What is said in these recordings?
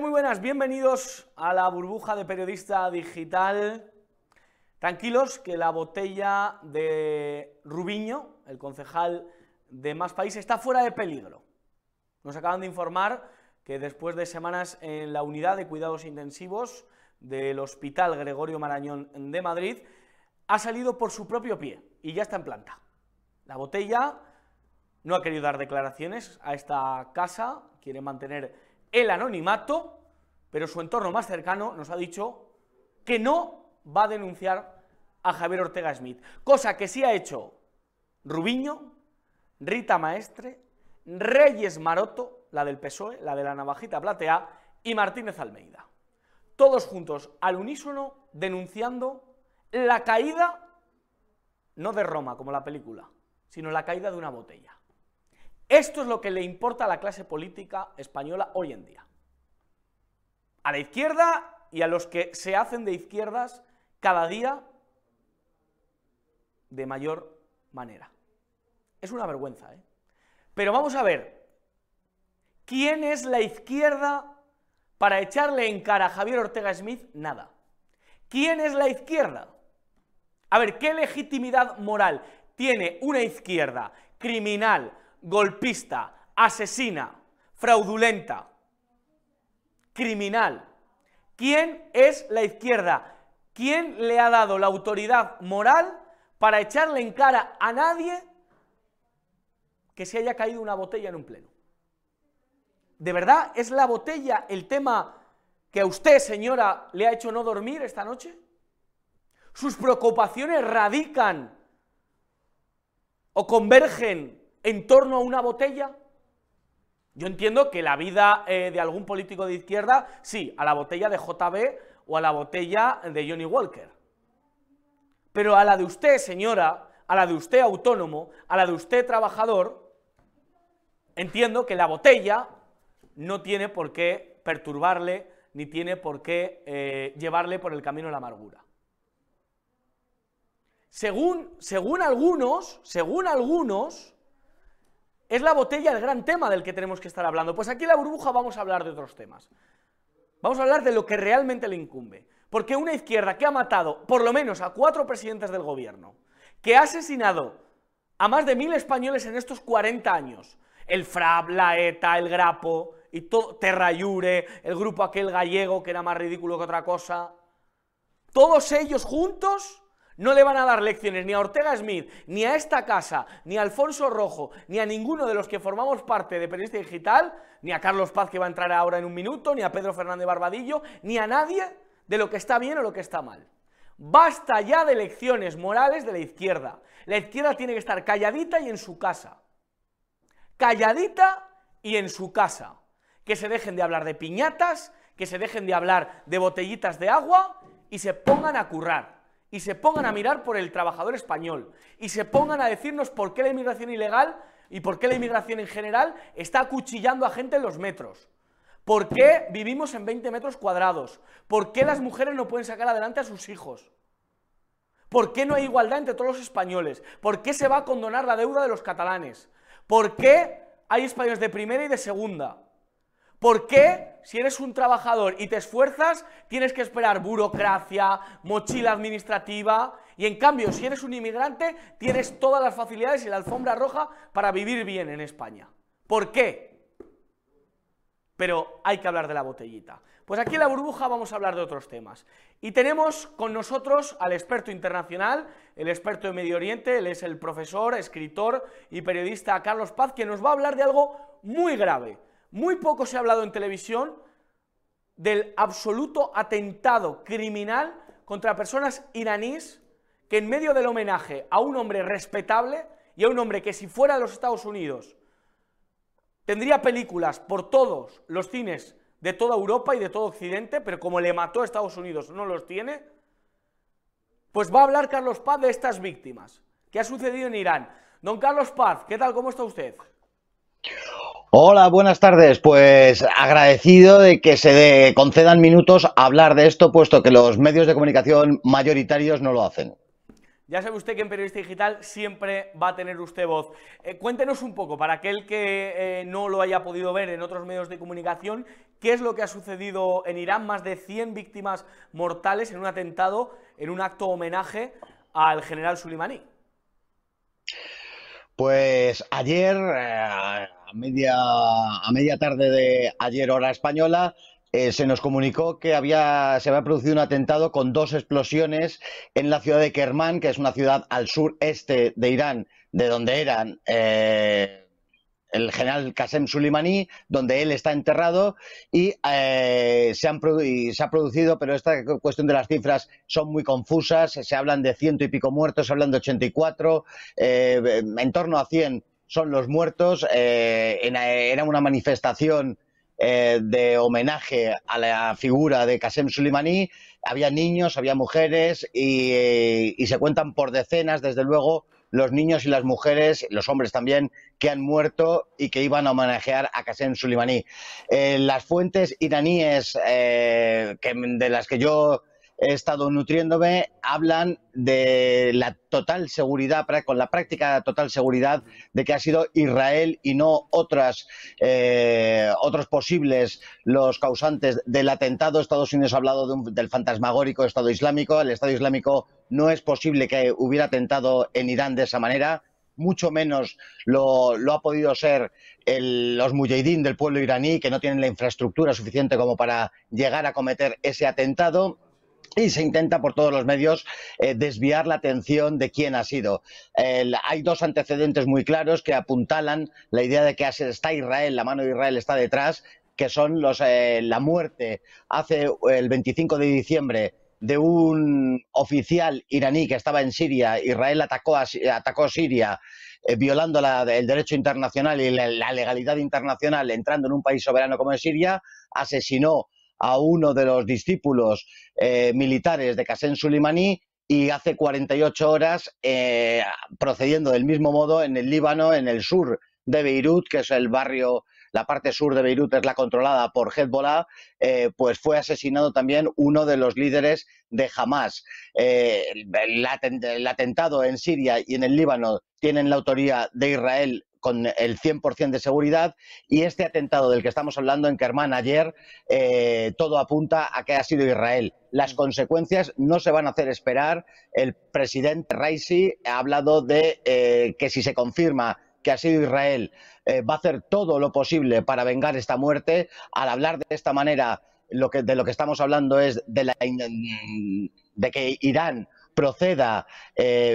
Muy buenas, bienvenidos a la burbuja de periodista digital. Tranquilos que la botella de Rubiño, el concejal de Más País, está fuera de peligro. Nos acaban de informar que después de semanas en la unidad de cuidados intensivos del Hospital Gregorio Marañón de Madrid, ha salido por su propio pie y ya está en planta. La botella no ha querido dar declaraciones a esta casa, quiere mantener el anonimato, pero su entorno más cercano nos ha dicho que no va a denunciar a Javier Ortega Smith, cosa que sí ha hecho Rubiño, Rita Maestre, Reyes Maroto, la del PSOE, la de la navajita platea, y Martínez Almeida. Todos juntos, al unísono, denunciando la caída, no de Roma, como la película, sino la caída de una botella. Esto es lo que le importa a la clase política española hoy en día. A la izquierda y a los que se hacen de izquierdas cada día de mayor manera. Es una vergüenza, ¿eh? Pero vamos a ver, ¿quién es la izquierda para echarle en cara a Javier Ortega Smith? Nada. ¿Quién es la izquierda? A ver, ¿qué legitimidad moral tiene una izquierda criminal, golpista, asesina, fraudulenta, criminal? ¿Quién es la izquierda? ¿Quién le ha dado la autoridad moral para echarle en cara a nadie que se haya caído una botella en un pleno? ¿De verdad es la botella el tema que a usted, señora, le ha hecho no dormir esta noche? sus preocupaciones radican o convergen en torno a una botella? Yo entiendo que la vida eh, de algún político de izquierda, sí, a la botella de JB o a la botella de Johnny Walker. Pero a la de usted, señora, a la de usted autónomo, a la de usted trabajador, entiendo que la botella no tiene por qué perturbarle ni tiene por qué eh, llevarle por el camino de la amargura. Según, según algunos, según algunos, es la botella el gran tema del que tenemos que estar hablando. Pues aquí en la burbuja vamos a hablar de otros temas. Vamos a hablar de lo que realmente le incumbe. Porque una izquierda que ha matado por lo menos a cuatro presidentes del gobierno, que ha asesinado a más de mil españoles en estos 40 años, el FRAP, la ETA, el Grapo, y todo, Terrayure, el grupo aquel gallego que era más ridículo que otra cosa, todos ellos juntos no le van a dar lecciones ni a Ortega Smith, ni a esta casa, ni a Alfonso Rojo, ni a ninguno de los que formamos parte de Periodista Digital, ni a Carlos Paz que va a entrar ahora en un minuto, ni a Pedro Fernández Barbadillo, ni a nadie de lo que está bien o lo que está mal. Basta ya de lecciones morales de la izquierda. La izquierda tiene que estar calladita y en su casa. Calladita y en su casa. Que se dejen de hablar de piñatas, que se dejen de hablar de botellitas de agua y se pongan a currar y se pongan a mirar por el trabajador español y se pongan a decirnos por qué la inmigración ilegal y por qué la inmigración en general está acuchillando a gente en los metros. ¿Por qué vivimos en 20 metros cuadrados? ¿Por qué las mujeres no pueden sacar adelante a sus hijos? ¿Por qué no hay igualdad entre todos los españoles? ¿Por qué se va a condonar la deuda de los catalanes? ¿Por qué hay españoles de primera y de segunda? ¿Por qué, si eres un trabajador y te esfuerzas, tienes que esperar burocracia, mochila administrativa? Y en cambio, si eres un inmigrante, tienes todas las facilidades y la alfombra roja para vivir bien en España. ¿Por qué? Pero hay que hablar de la botellita. Pues aquí en la burbuja vamos a hablar de otros temas. Y tenemos con nosotros al experto internacional, el experto de Medio Oriente, él es el profesor, escritor y periodista Carlos Paz, que nos va a hablar de algo muy grave muy poco se ha hablado en televisión del absoluto atentado criminal contra personas iraníes que en medio del homenaje a un hombre respetable y a un hombre que si fuera de los Estados Unidos tendría películas por todos los cines de toda Europa y de todo Occidente, pero como le mató a Estados Unidos no los tiene, pues va a hablar Carlos Paz de estas víctimas. ¿Qué ha sucedido en Irán? Don Carlos Paz, ¿qué tal? ¿Cómo está usted? Hola, buenas tardes. Pues agradecido de que se concedan minutos a hablar de esto, puesto que los medios de comunicación mayoritarios no lo hacen. Ya sabe usted que en Periodista Digital siempre va a tener usted voz. Eh, cuéntenos un poco, para aquel que eh, no lo haya podido ver en otros medios de comunicación, qué es lo que ha sucedido en Irán, más de 100 víctimas mortales en un atentado, en un acto homenaje al general Soleimani. Pues ayer, eh, media, a media tarde de ayer hora española, eh, se nos comunicó que había, se había producido un atentado con dos explosiones en la ciudad de Kermán, que es una ciudad al sureste de Irán, de donde eran eh, el general Qasem Soleimani, donde él está enterrado, y, eh, se, han se ha producido, pero esta cuestión de las cifras son muy confusas, se hablan de ciento y pico muertos, se hablan de 84, en torno a 100 son los muertos, era una manifestación eh, de homenaje a la figura de Qasem Soleimani. Había niños, había mujeres y, se cuentan por decenas, desde luego, los niños y las mujeres, los hombres también, que han muerto y que iban a homenajear a Qasem Soleimani. Eh, las fuentes iraníes eh, de las que yo he estado nutriéndome, hablan de la total seguridad, con la práctica total seguridad de que ha sido Israel y no otras, eh, otros posibles los causantes del atentado. Estados Unidos ha hablado del fantasmagórico Estado Islámico. El Estado Islámico no es posible que hubiera atentado en Irán de esa manera mucho menos lo, ha podido ser los mujahidín del pueblo iraní, que no tienen la infraestructura suficiente como para llegar a cometer ese atentado y se intenta por todos los medios eh, desviar la atención de quién ha sido. hay dos antecedentes muy claros que apuntalan la idea de que está Israel, la mano de Israel está detrás, que son los, eh, la muerte hace el 25 de diciembre de un oficial iraní que estaba en Siria. Israel atacó, a, atacó Siria eh, violando el derecho internacional y la, la legalidad internacional, entrando en un país soberano como es Siria, asesinó a uno de los discípulos eh, militares de Qasem Soleimani y hace 48 horas, eh, procediendo del mismo modo en el Líbano, en el sur de Beirut, que es el barrio, la parte sur de Beirut es la controlada por Hezbollah, eh, pues fue asesinado también uno de los líderes de Hamas. el, atentado en Siria y en el Líbano tienen la autoría de Israel con el 100% de seguridad y este atentado del que estamos hablando en Kermán ayer, eh, todo apunta a que ha sido Israel. Las mm. consecuencias no se van a hacer esperar. El presidente Raisi ha hablado de eh, que si se confirma que ha sido Israel, eh, va a hacer todo lo posible para vengar esta muerte. Al hablar de esta manera, lo que, de lo que estamos hablando es de, la, de que Irán proceda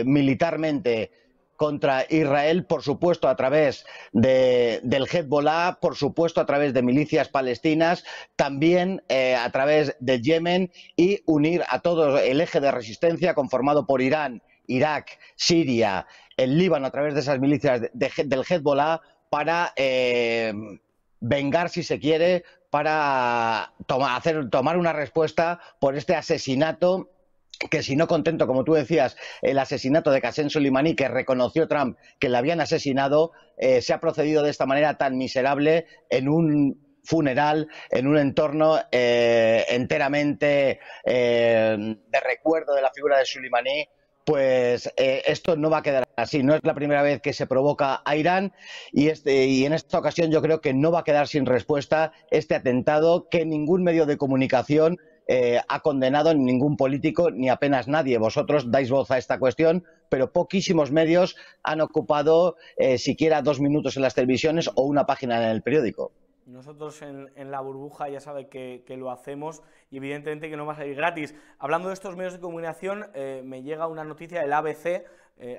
militarmente contra Israel, por supuesto a través de, del Hezbollah, por supuesto a través de milicias palestinas, también eh, a través de Yemen y unir a todo el eje de resistencia conformado por Irán, Irak, Siria, el Líbano a través de esas milicias del Hezbollah para eh, vengar, si se quiere, para hacer, tomar una respuesta por este asesinato que si no contento, como tú decías, el asesinato de Qasem Soleimani, que reconoció Trump que le habían asesinado, eh, se ha procedido de esta manera tan miserable en un funeral, en un entorno eh, enteramente eh, de recuerdo de la figura de Soleimani, pues esto no va a quedar así. No es la primera vez que se provoca a Irán y, este, y en esta ocasión yo creo que no va a quedar sin respuesta este atentado que ningún medio de comunicación eh, ha condenado ningún político ni apenas nadie. Vosotros dais voz a esta cuestión, pero poquísimos medios han ocupado eh, siquiera dos minutos en las televisiones o una página en el periódico. Nosotros en, la burbuja ya sabe que, lo hacemos y evidentemente que no va a salir gratis. Hablando de estos medios de comunicación, eh, me llega una noticia del ABC,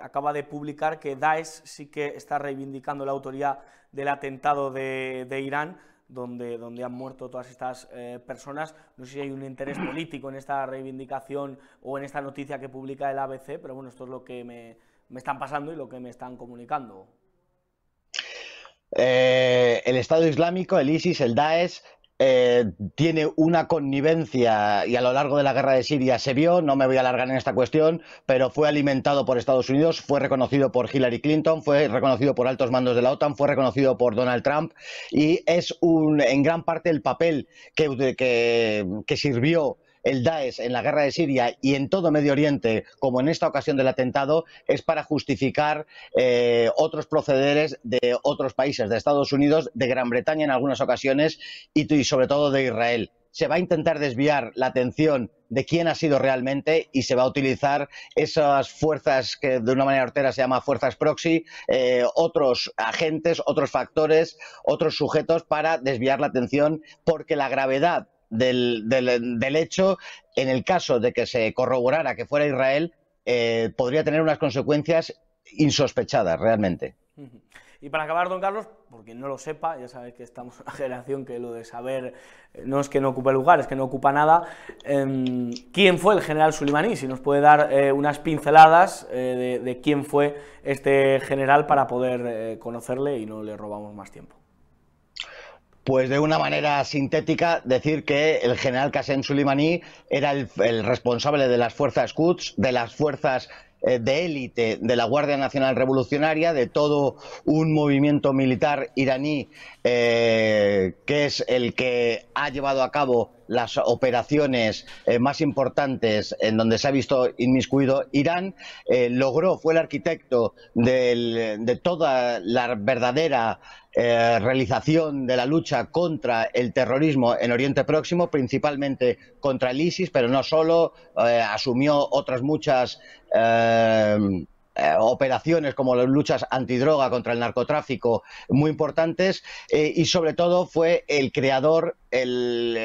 acaba de publicar que Daesh sí que está reivindicando la autoría del atentado de Irán donde, donde han muerto todas estas eh, personas. No sé si hay un interés político en esta reivindicación o en esta noticia que publica el ABC, pero bueno, esto es lo que me, me están pasando y lo que me están comunicando. Eh, el Estado Islámico, el ISIS, el Daesh, eh, tiene una connivencia y a lo largo de la guerra de Siria se vio, no me voy a alargar en esta cuestión, pero fue alimentado por Estados Unidos, fue reconocido por Hillary Clinton, fue reconocido por altos mandos de la OTAN, fue reconocido por Donald Trump y es un, en gran parte el papel que, que, que sirvió el Daesh en la guerra de Siria y en todo Medio Oriente, como en esta ocasión del atentado, es para justificar eh, otros procederes de otros países, de Estados Unidos, de Gran Bretaña en algunas ocasiones y sobre todo de Israel. Se va a intentar desviar la atención de quién ha sido realmente y se va a utilizar esas fuerzas que de una manera hortera se llama fuerzas proxy, eh, otros agentes, otros factores, otros sujetos para desviar la atención porque la gravedad del, hecho, en el caso de que se corroborara que fuera Israel, eh, podría tener unas consecuencias insospechadas realmente. Y para acabar, don Carlos, por quien no lo sepa, ya sabéis que estamos en una generación que lo de saber eh, no es que no ocupe lugar, es que no ocupa nada. Em, ¿Quién fue el general Sulimaní? Si nos puede dar eh, unas pinceladas eh, de, quién fue este general para poder conocerle y no le robamos más tiempo. Pues de una manera sintética, decir que el general Qasem Soleimani era el, responsable de las fuerzas Quds, de las fuerzas eh, de élite de la Guardia Nacional Revolucionaria, de todo un movimiento militar iraní eh, que es el que ha llevado a cabo las operaciones eh, más importantes en donde se ha visto inmiscuido Irán, logró, fue el arquitecto de toda la verdadera realización de la lucha contra el terrorismo en Oriente Próximo, principalmente contra el ISIS, pero no solo, asumió otras muchas eh, eh, operaciones como las luchas antidroga contra el narcotráfico muy importantes eh, y sobre todo fue el creador, el,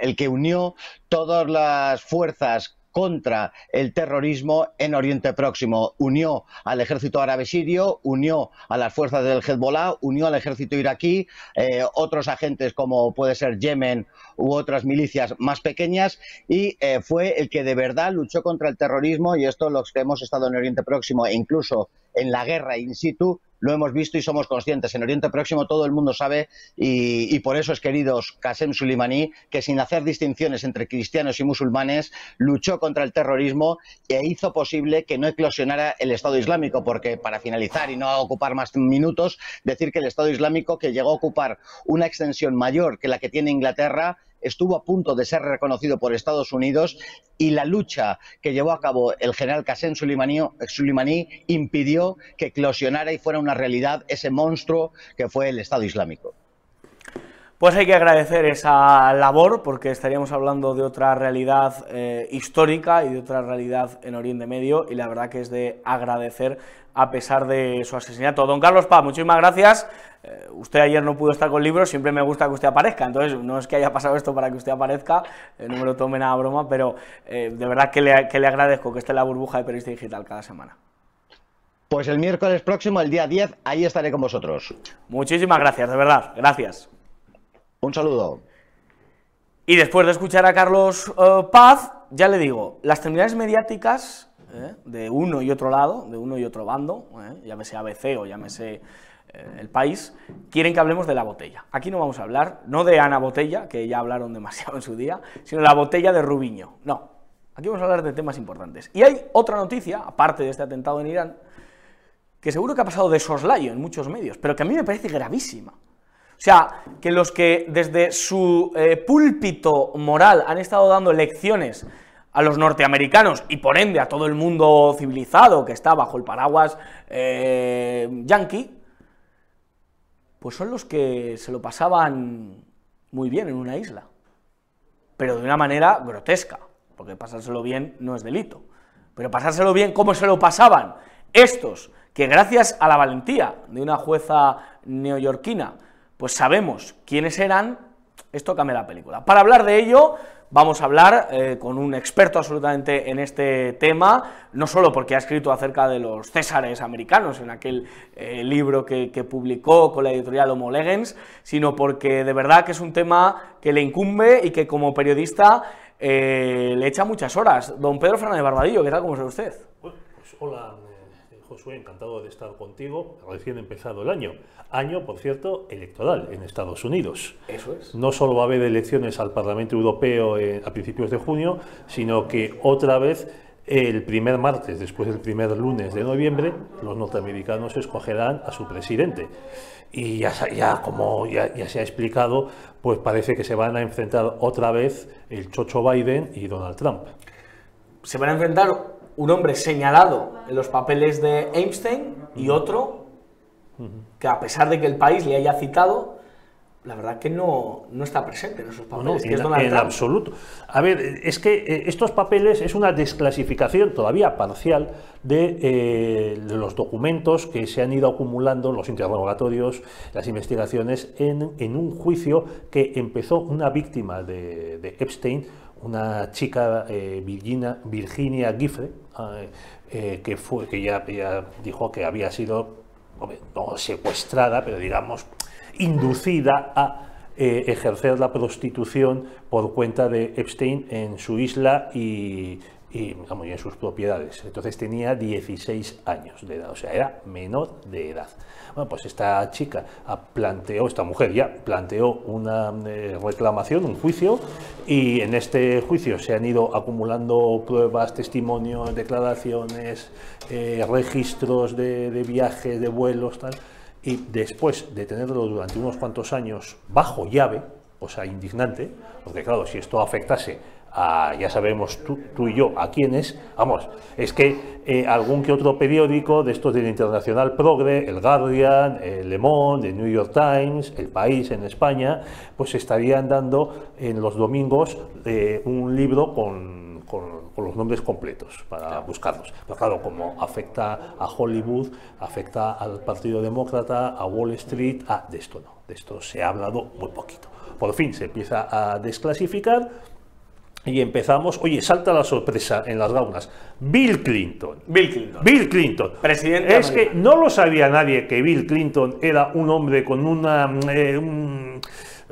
el que unió todas las fuerzas contra el terrorismo en Oriente Próximo. Unió al ejército árabe sirio, unió a las fuerzas del Hezbollah, unió al ejército iraquí, eh, otros agentes como puede ser Yemen u otras milicias más pequeñas y eh, fue el que de verdad luchó contra el terrorismo y esto los que hemos estado en Oriente Próximo e incluso en la guerra in situ lo hemos visto y somos conscientes. En Oriente Próximo todo el mundo sabe y, por eso es queridos Qasem Soleimani que sin hacer distinciones entre cristianos y musulmanes luchó contra el terrorismo e hizo posible que no eclosionara el Estado Islámico, porque para finalizar y no ocupar más minutos, decir que el Estado Islámico que llegó a ocupar una extensión mayor que la que tiene Inglaterra estuvo a punto de ser reconocido por Estados Unidos y la lucha que llevó a cabo el general Qasem Soleimani impidió que eclosionara y fuera una realidad ese monstruo que fue el Estado Islámico. Pues hay que agradecer esa labor porque estaríamos hablando de otra realidad eh, histórica y de otra realidad en Oriente Medio y la verdad que es de agradecer a pesar de su asesinato. Don Carlos Paz, muchísimas gracias. Eh, usted ayer no pudo estar con libros, siempre me gusta que usted aparezca, entonces no es que haya pasado esto para que usted aparezca, eh, no me lo tome nada broma, pero de verdad que le, que le agradezco que esté en la burbuja de Periodista Digital cada semana. Pues el miércoles próximo, el día 10, ahí estaré con vosotros. Muchísimas gracias, de verdad, gracias. Un saludo. Y después de escuchar a Carlos eh, Paz, ya le digo, las terminales mediáticas eh, de uno y otro lado, de uno y otro bando, eh, llámese ABC o llámese el país, quieren que hablemos de la botella. Aquí no vamos a hablar, no de Ana Botella, que ya hablaron demasiado en su día, sino de la botella de Rubiño. No, aquí vamos a hablar de temas importantes. Y hay otra noticia, aparte de este atentado en Irán, que seguro que ha pasado de soslayo en muchos medios, pero que a mí me parece gravísima. O sea, que los que desde su eh, púlpito moral han estado dando lecciones a los norteamericanos y por ende a todo el mundo civilizado que está bajo el paraguas eh, yankee, pues son los que se lo pasaban muy bien en una isla, pero de una manera grotesca, porque pasárselo bien no es delito, pero pasárselo bien, ¿cómo se lo pasaban? Estos, que gracias a la valentía de una jueza neoyorquina, pues sabemos quiénes eran, esto cambia la película. Para hablar de ello, vamos a hablar eh, con un experto absolutamente en este tema, no solo porque ha escrito acerca de los césares americanos en aquel eh, libro que, publicó con la editorial Homo Legens, sino porque de verdad que es un tema que le incumbe y que como periodista eh, le echa muchas horas. Don Pedro Fernández Barbadillo, ¿qué tal? ¿Cómo está usted? Pues, hola, Josué, encantado de estar contigo, recién empezado el año. Año, por cierto, electoral en Estados Unidos. Eso es. No solo va a haber elecciones al Parlamento Europeo a principios de junio, sino que otra vez el primer martes, después del primer lunes de noviembre, los norteamericanos escogerán a su presidente. Y ya, ya como ya, ya, se ha explicado, pues parece que se van a enfrentar otra vez el Chocho Biden y Donald Trump. Se van a enfrentar un hombre señalado en los papeles de Einstein y otro que a pesar de que el país le haya citado, la verdad que no, no está presente en esos papeles. No, en, absoluto. A ver, es que eh, estos papeles es una desclasificación todavía parcial de, eh, de, los documentos que se han ido acumulando, los interrogatorios, las investigaciones, en, en un juicio que empezó una víctima de, de Epstein, una chica eh, Virginia, Virginia Giffre, que, fue, que ya, ya dijo que había sido no secuestrada, pero digamos inducida a eh, ejercer la prostitución por cuenta de Epstein en su isla y, en sus propiedades. Entonces tenía 16 años de edad, o sea, era menor de edad. Bueno, pues esta chica planteó, esta mujer ya planteó una eh, reclamación, un juicio, y en este juicio se han ido acumulando pruebas, testimonios, declaraciones, eh, registros de, de viajes, de vuelos, tal y después de tenerlo durante unos cuantos años bajo llave, o sea, indignante, porque claro, si esto afectase a, ya sabemos tú, y yo, a quiénes, vamos, es que eh, algún que otro periódico de estos del Internacional Progre, el Guardian, el Le Monde, el New York Times, El País en España, pues estarían dando en los domingos eh, un libro con con, los nombres completos para buscarlos. Pero claro, como afecta a Hollywood, afecta al Partido Demócrata, a Wall Street, ah, de esto no, de esto se ha hablado muy poquito. Por fin se empieza a desclasificar y empezamos, oye, salta la sorpresa en las gaunas. Bill Clinton. Bill Clinton. Bill Clinton. Presidente. Es que no lo sabía nadie que Bill Clinton era un hombre con una... Eh,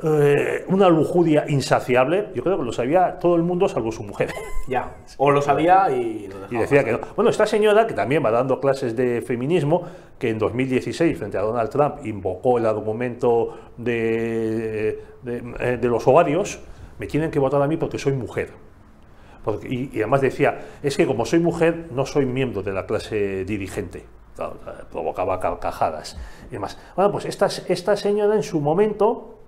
eh, una lujuria insaciable, yo creo que lo sabía todo el mundo salvo su mujer. Ya, o lo sabía y Y decía que no. Bueno, esta señora, que también va dando clases de feminismo, que en 2016, frente a Donald Trump, invocó el argumento de, de, eh, los ovarios, me tienen que votar a mí porque soy mujer. y, además decía, es que como soy mujer, no soy miembro de la clase dirigente. provocaba carcajadas y demás. Bueno, pues esta, esta señora en su momento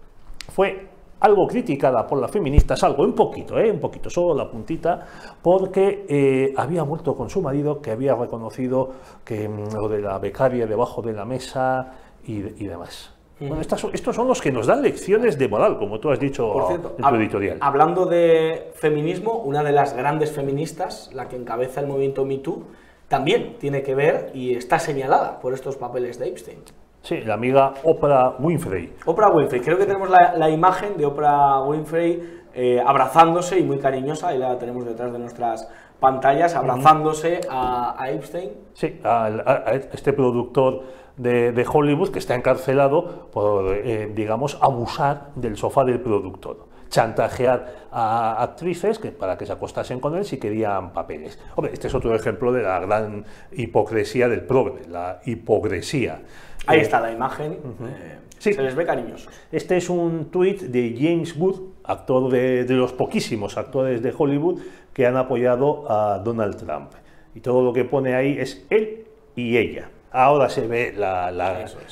fue algo criticada por las feministas, algo, un poquito, ¿eh? un poquito, solo la puntita, porque eh, había muerto con su marido, que había reconocido que mm, lo de la becaria debajo de la mesa y, demás. Bueno, estos son los que nos dan lecciones de moral, como tú has dicho en tu editorial. Hablando de feminismo, una de las grandes feministas, la que encabeza el movimiento MeToo, también tiene que ver y está señalada por estos papeles de Epstein. Sí, la amiga Oprah Winfrey. Oprah Winfrey, creo que tenemos la, imagen de Oprah Winfrey eh, abrazándose y muy cariñosa, ahí la tenemos detrás de nuestras pantallas, abrazándose a, Epstein. Sí, a, este productor de, Hollywood que está encarcelado por, eh, digamos, abusar del sofá del productor chantajear a actrices que, para que se acostasen con él si querían papeles. Hombre, este es otro ejemplo de la gran hipocresía del progre, la hipocresía. Ahí está la imagen. Eh, se les ve cariñosos. Este es un tuit de James Wood, actor de, los poquísimos actores de Hollywood que han apoyado a Donald Trump. Y todo lo que pone ahí es él y ella. Ahora se ve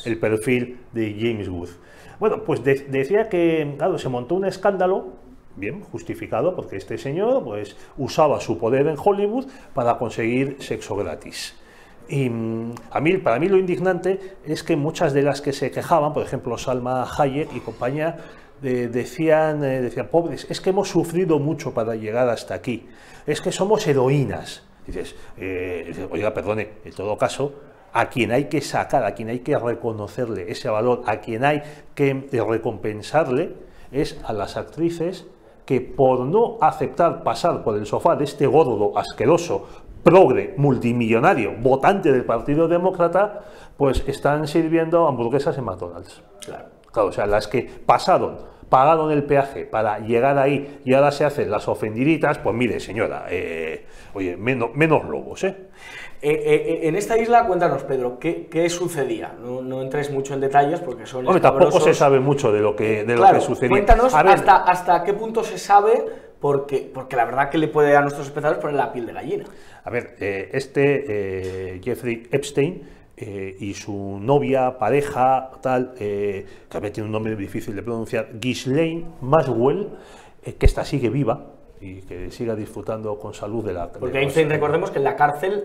el perfil de James Wood. Bueno, pues decía que, claro, se montó un escándalo bien justificado porque este señor pues usaba su poder en Hollywood para conseguir sexo gratis. Y mm, a mí, para mí lo indignante es que muchas de las que se quejaban, por ejemplo Salma Hayek y compañía, decían, eh, decían, pobres, es que hemos sufrido mucho para llegar hasta aquí, es que somos heroínas. dices, eh, oiga, perdone, en todo caso, a quien hay que sacar, a quien hay que reconocerle ese valor, a quien hay que recompensarle, es a las actrices que por no aceptar pasar por el sofá de este gordo asqueroso progre, multimillonario, votante del Partido Demócrata, pues están sirviendo hamburguesas en McDonald's. Claro. claro o sea, las que pasaron, pagaron el peaje para llegar ahí y ahora se hacen las ofendiditas, pues mire, señora, eh, oye, menos, menos lobos, ¿eh? Eh, eh, en esta isla, cuéntanos, Pedro, ¿qué, sucedía? No, entres mucho en detalles porque son. Hombre, tampoco se sabe mucho de lo que, de lo que sucedía. Cuéntanos hasta, hasta qué punto se sabe porque, porque la verdad que le puede a nuestros espectadores poner la piel de gallina. A ver, eh, este eh, Jeffrey Epstein eh, y su novia, pareja, tal, que a tiene un nombre difícil de pronunciar, Ghislaine Maswell, que esta sigue viva, y que siga disfrutando con salud de la... Porque Einstein, recordemos que en la cárcel...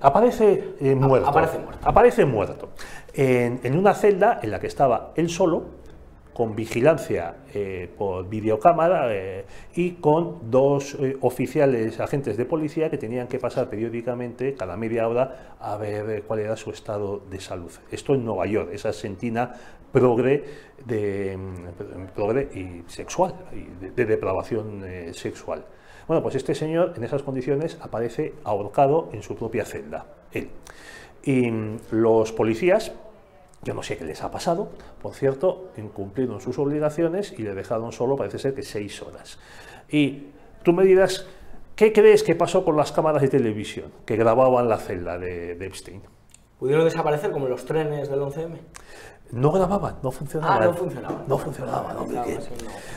aparece muerto. Aparece muerto. Aparece muerto. En, en, una celda en la que estaba él solo, con vigilancia eh, por videocámara eh, y con dos eh, oficiales agentes de policía que tenían que pasar periódicamente, cada media hora, a ver cuál era su estado de salud. Esto en Nueva York, esa sentina progre, de, mm, progre y sexual, y de, depravación sexual. Bueno, pues este señor en esas condiciones aparece ahorcado en su propia celda, él. Y mm, los policías yo no sé qué les ha pasado, por cierto, incumplieron sus obligaciones y le dejaron solo, parece ser que seis horas. Y tú me dirás, ¿qué crees que pasó con las cámaras de televisión que grababan la celda de, Epstein? ¿Pudieron desaparecer como los trenes del 11M? No grababan, no funcionaban. Ah, no funcionaban. No funcionaban,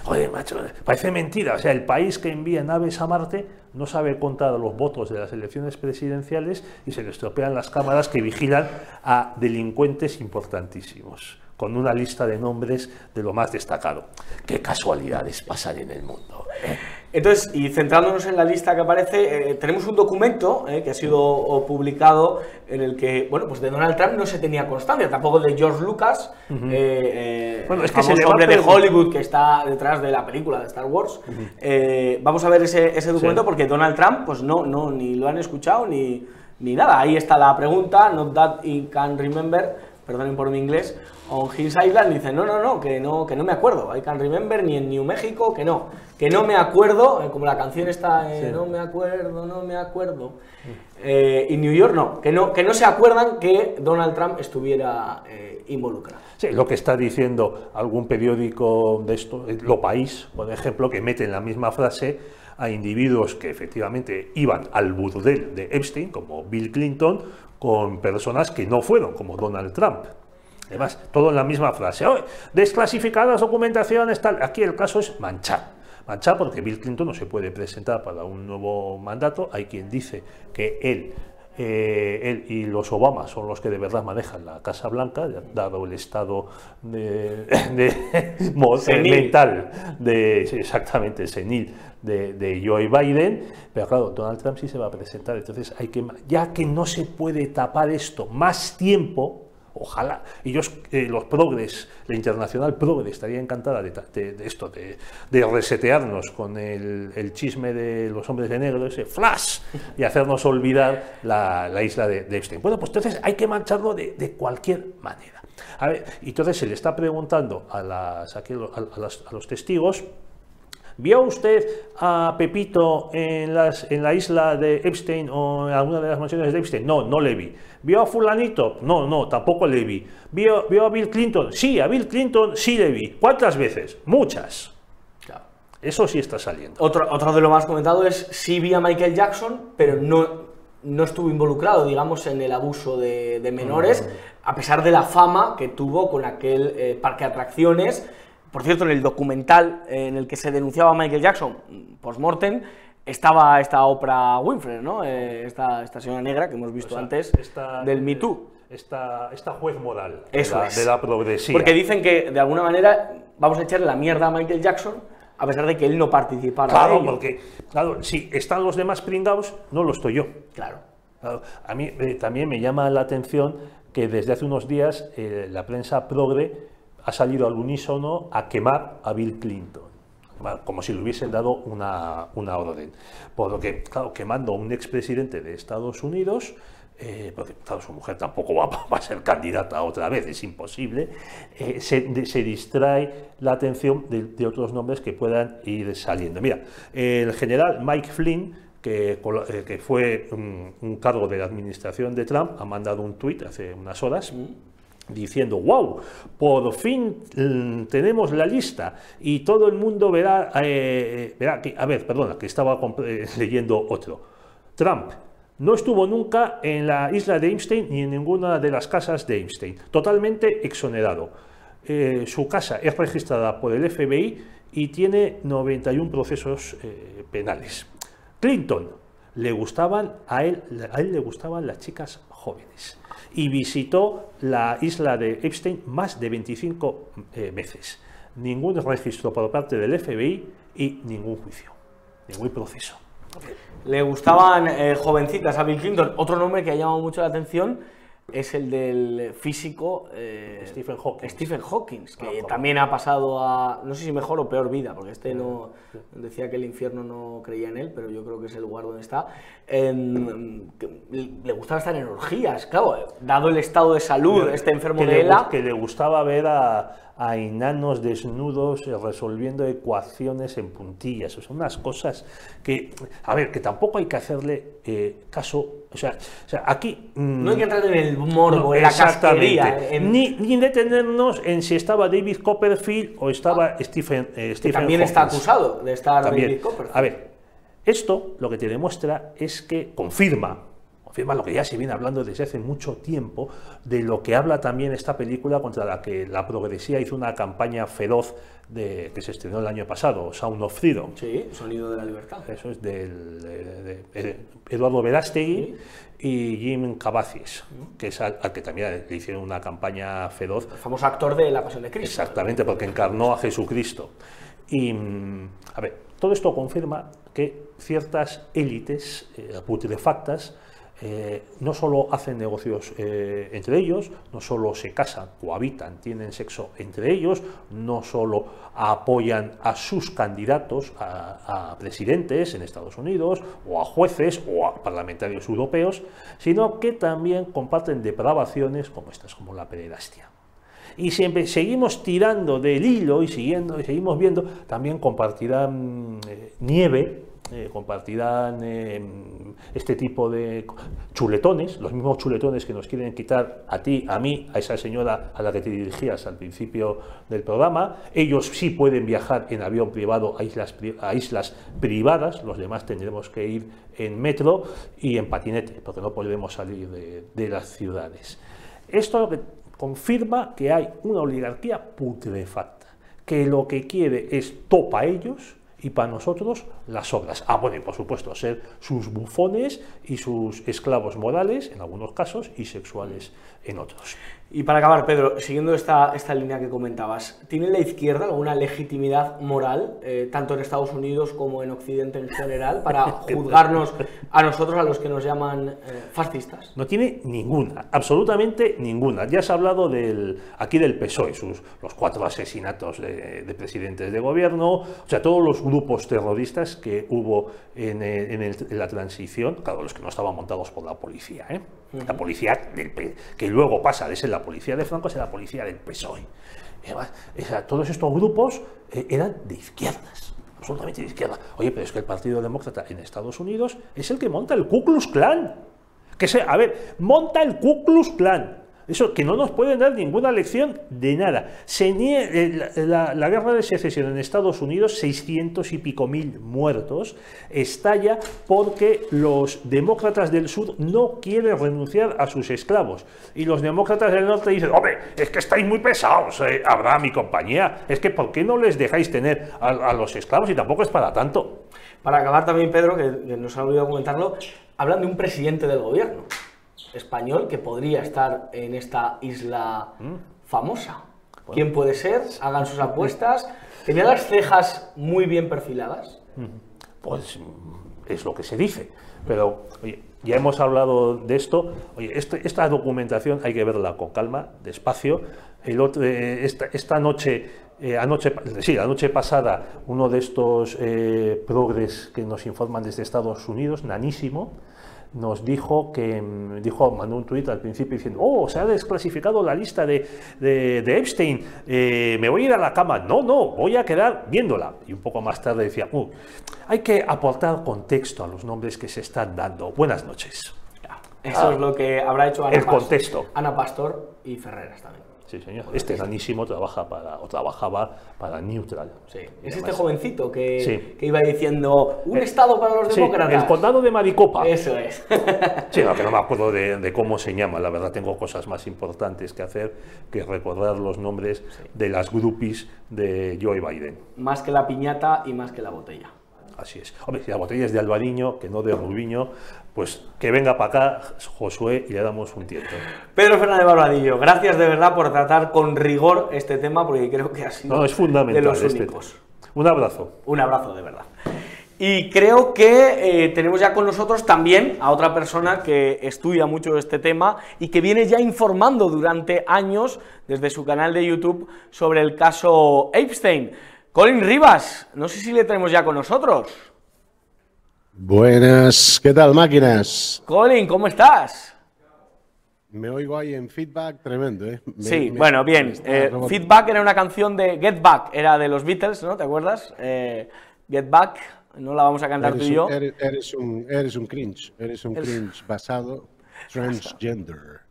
Oye, macho, parece mentira. O sea, el país que envía naves a Marte no sabe contar los votos de las elecciones presidenciales y se le estropean las cámaras que vigilan a delincuentes importantísimos, con una lista de nombres de lo más destacado. Qué casualidades pasan en el mundo. ¿eh? Entonces, y centrándonos en la lista que aparece, eh, tenemos un documento eh, que ha sido publicado en el que, bueno, pues de Donald Trump no se tenía constancia, tampoco de George Lucas, eh, bueno, es que el hombre de Hollywood que está detrás de la película de Star Wars. vamos a ver ese, documento porque Donald Trump, pues no, no, ni lo han escuchado ni, ni nada. Ahí está la pregunta, not that he can remember, perdonen por mi inglés, on his island, dice, no, no, no, que no, que no me acuerdo, I can remember, ni en New México, que no, que no me acuerdo, eh, como la canción está, eh, no me acuerdo, no me acuerdo, eh, y New York no. Que, no, que no se acuerdan que Donald Trump estuviera involucrado. Sí, lo que está diciendo algún periódico de esto, Lo País, por ejemplo, que mete en la misma frase a individuos que efectivamente iban al burdel de Epstein, como Bill Clinton, con personas que no fueron, como Donald Trump. Además, todo en la misma frase. desclasificadas documentaciones, tal. Aquí el caso es manchar. Manchar porque Bill Clinton no se puede presentar para un nuevo mandato. Hay quien dice que él, eh, él y los Obama son los que de verdad manejan la Casa Blanca, dado el estado de, mental, de, exactamente, senil de, de, Joe Biden, pero claro, Donald Trump sí se va a presentar, entonces hay que, ya que no se puede tapar esto más tiempo, Ojalá. Y yo, los progres, la internacional progres, estaría encantada de, esto, de, resetearnos con el, chisme de los hombres de negro, ese flash, y hacernos olvidar la, isla de, Epstein. Bueno, pues entonces hay que mancharlo de, cualquier manera. A ver, entonces se le está preguntando a, los testigos, ¿Vio usted a Pepito en, las, en la isla de Epstein o en alguna de las mansiones de Epstein? No, no le vi. ¿Vio a fulanito? No, no, tampoco le vi. ¿Vio, ¿Vio a Bill Clinton? Sí, a Bill Clinton sí le vi. ¿Cuántas veces? Muchas. Eso sí está saliendo. Otro, otro de lo más comentado es sí vi a Michael Jackson, pero no, no estuvo involucrado, digamos, en el abuso de, menores, mm. a pesar de la fama que tuvo con aquel eh, parque de atracciones por cierto, en el documental en el que se denunciaba a Michael Jackson post-mortem, estaba esta Oprah Winfrey, ¿no? Eh, esta, esta, señora negra que hemos visto antes del Me Too. Esta, esta juez moral de, la, de la progresiva. Porque dicen que, de alguna manera, vamos a echarle la mierda a Michael Jackson a pesar de que él no participara Claro, porque, claro, si están los demás pringados, no lo estoy yo. Claro. a mí eh, también me llama la atención que desde hace unos días eh, la prensa progre ha salido al unísono a quemar a Bill Clinton, como si le hubiesen dado una, una orden. Por lo que, claro, quemando a un expresidente de Estados Unidos, eh, porque claro, su mujer tampoco va, a ser candidata otra vez, es imposible, eh, se, distrae la atención de, otros nombres que puedan ir saliendo. Mira, el general Mike Flynn, que, eh, fue un, cargo de la administración de Trump, ha mandado un tuit hace unas horas. Diciendo, wow, por fin mm, tenemos la lista y todo el mundo verá, eh, verá que, a ver, perdona, que estaba eh, leyendo otro. Trump no estuvo nunca en la isla de Epstein ni en ninguna de las casas de Epstein, totalmente exonerado. Eh, su casa es registrada por el FBI y tiene 91 procesos penales. Clinton, le gustaban a él, a él le gustaban las chicas jóvenes y visitó la isla de Epstein más de 25 eh, veces. Ningún registro por parte del FBI y ningún juicio, ningún proceso. Le gustaban eh, jovencitas a Bill Clinton. Otro nombre que ha llamado mucho la atención es el del físico eh, Stephen Hawking. Stephen Hawking, que Ah, también ha pasado a, no sé si mejor o peor vida, porque este no decía que el infierno no creía en él, pero yo creo que es el lugar donde está. Que le gustaba estar en orgías, claro, dado el estado de salud, este enfermo que de ELA. que le gustaba ver a, a enanos desnudos eh, resolviendo ecuaciones en puntillas. O sea, unas cosas que, a ver, que tampoco hay que hacerle eh, caso. O sea, o sea, aquí. mm, No hay que entrar en el morbo, no, en la casquería, en- Ni, ni detenernos en si estaba David Copperfield o estaba Stephen, eh, que Stephen también está acusado de estar También. David Copperfield. A ver, esto lo que te demuestra es que confirma, confirma lo que ya se viene hablando desde hace mucho tiempo, de lo que habla también esta película contra la que la progresía hizo una campaña feroz de, que se estrenó el año pasado, Sound of Freedom. Sí, sonido de la libertad. Eso es del, de, Eduardo Verástegui y Jim Cavazis, que es al, al que también le hicieron una campaña feroz El famoso actor de La Pasión de Cristo. Exactamente, porque encarnó a Jesucristo. Y, mm, a ver, todo esto confirma que ciertas élites eh, putrefactas eh, no solo hacen negocios eh, entre ellos, no solo se casan, cohabitan, tienen sexo entre ellos, no solo apoyan a sus candidatos a, presidentes en Estados Unidos, o a jueces, o a parlamentarios europeos, sino que también comparten depravaciones como estas, como la pederastia. Y siempre seguimos tirando del hilo y siguiendo y seguimos viendo también compartirán nieve eh, compartirán eh, este tipo de chuletones los mismos chuletones que nos quieren quitar a ti a mí a esa señora a la que te dirigías al principio del programa. Ellos sí pueden viajar en avión privado a islas a islas privadas los demás tendremos que ir en metro y en patinete porque no podremos salir de, de las ciudades. Esto lo que confirma que hay una oligarquía putrefacta, que lo que quiere es topa a ellos y para nosotros las obras. Ah, bueno, por supuesto, ser sus bufones y sus esclavos morales en algunos casos y sexuales en otros. Y para acabar, Pedro, siguiendo esta, esta línea que comentabas, ¿tiene la izquierda alguna legitimidad moral, eh, tanto en Estados Unidos como en Occidente en general, para juzgarnos a nosotros, a los que nos llaman eh, fascistas? No tiene ninguna, absolutamente ninguna. Ya se ha hablado del, aquí del PSOE, sus, los cuatro asesinatos de, de presidentes de gobierno, o sea, todos los grupos terroristas que hubo en, eh, en el- en la transición, claro, los que no estaban montados por la policía, ¿eh? La policía del que luego pasa de ser la policía de Franco a ser la policía del PSOE. Eh, todos estos grupos eh, eran de izquierdas absolutamente de izquierda. Oye, pero es que el Partido Demócrata en Estados Unidos es el que monta el Ku Klux Klan. Que se, a ver, monta el Ku Klux Klan. Eso, que no nos pueden dar ninguna lección de nada. Se eh, la, guerra de secesión en Estados Unidos, 600 y pico mil muertos, estalla porque los demócratas del sur no quieren renunciar a sus esclavos. Y los demócratas del norte dicen, hombre, es que estáis muy pesados, eh, Abraham y compañía. Es que ¿por qué no les dejáis tener a, a los esclavos? Y tampoco es para tanto. Para acabar también, Pedro, que, que nos ha olvidado comentarlo, hablan de un presidente del gobierno español que podría estar en esta isla famosa. ¿Quién puede ser? Hagan sus apuestas. Tenía las cejas muy bien perfiladas. Pues mm, es lo que se dice. Pero, oye, ya hemos hablado de esto. Oye, este- esta documentación hay que verla con calma, despacio. El otro, eh, esta, esta noche, eh, anoche, sí, la noche pasada, uno de estos eh, progres que nos informan desde Estados Unidos, nanísimo, nos dijo que, mm, dijo, mandó un tuit al principio diciendo, oh, se ha desclasificado la lista de, de- de Epstein, eh, me voy a ir a la cama. No, no, voy a quedar viéndola. Y un poco más tarde decía, "Uh, hay que aportar contexto a los nombres que se están dando. Buenas noches. Eso es lo que habrá hecho Ana, El Pas- contexto. Ana Pastor y Ferreras también. Sí, señor. Este granísimo trabaja para, o trabajaba para Neutral. Sí. Es este jovencito que, que, iba diciendo un estado para los demócratas. el condado de Maricopa. Eso es. sí, no, que no me acuerdo de, cómo se llama. La verdad, tengo cosas más importantes que hacer que recordar los nombres de las groupies de Joe Biden. Más que la piñata y más que la botella. Así es. Hombre, si la botella es de Alvariño, que no de Rubiño, pues que venga para acá Josué y le damos un tiento. Pedro Fernández Barbadillo, gracias de verdad por tratar con rigor este tema, porque creo que ha sido no, es fundamental de los este únicos. Un abrazo. Un abrazo de verdad. Y creo que eh, tenemos ya con nosotros también a otra persona que estudia mucho este tema y que viene ya informando durante años desde su canal de YouTube sobre el caso Epstein. Colin Rivas, no sé si le tenemos ya con nosotros. Buenas, ¿qué tal máquinas? Colin, ¿cómo estás? Me oigo ahí en feedback tremendo, ¿eh? sí, bueno, bien. Eh, feedback era una canción de Get Back, era de los Beatles, ¿no? ¿Te acuerdas? Eh, Get Back, no la vamos a cantar tú y yo. Eres, un, eres un cringe, eres un cringe basado transgender.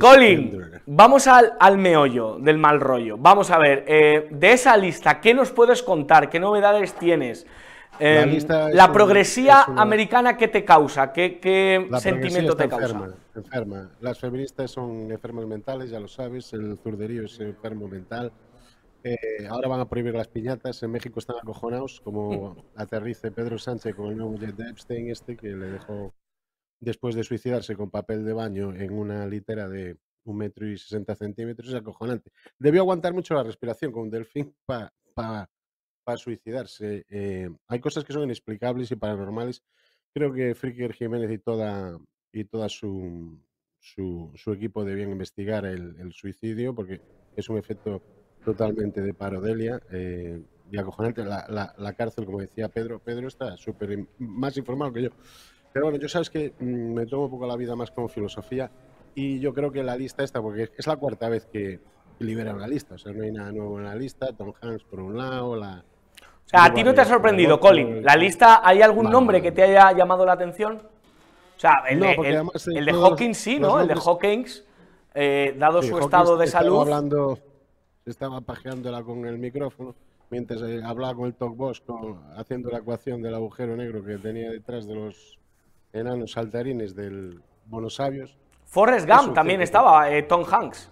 Colin, vamos al, meollo del mal rollo. Vamos a ver, eh, de esa lista, ¿qué nos puedes contar? ¿Qué novedades tienes? La, em, progresía americana, ¿qué te causa? ¿Qué, sentimiento te causa? Enferma, Las feministas son enfermas mentales, ya lo sabes. El zurderío es enfermo mental. Eh, ahora van a prohibir las piñatas. En México están acojonados, como aterrice Pedro Sánchez con el nuevo jet de Epstein, este que le dejó después de suicidarse con papel de baño en una litera de un metro y sesenta centímetros, es acojonante. Debió aguantar mucho la respiración con un delfín para para suicidarse. Eh, hay cosas que son inexplicables y paranormales. Creo que Fricker Jiménez y toda, y toda su, su, equipo debían investigar el, suicidio porque es un efecto totalmente de parodelia eh, y acojonante. La, la, cárcel, como decía Pedro, Pedro está súper más informado que yo. Pero bueno, yo sabes que mm, me tomo un poco la vida más como filosofía y yo creo que la lista esta, porque es la cuarta vez que liberan la lista, o sea, no hay nada nuevo en la lista, Tom Hanks por un lado, la... O sea, ¿a ti no te ha sorprendido, Colin? ¿La lista, hay algún nombre que te haya llamado la atención? O sea, el, de, el, de Hawkins sí, ¿no? El de Hawkins, eh, dado su estado de salud... hablando, estaba pajeándola con el micrófono mientras eh, hablaba con el talkbox, haciendo la ecuación del agujero negro que tenía detrás de los enanos saltarines del Bonosabios. Forrest Gump también estaba, eh, Tom Hanks.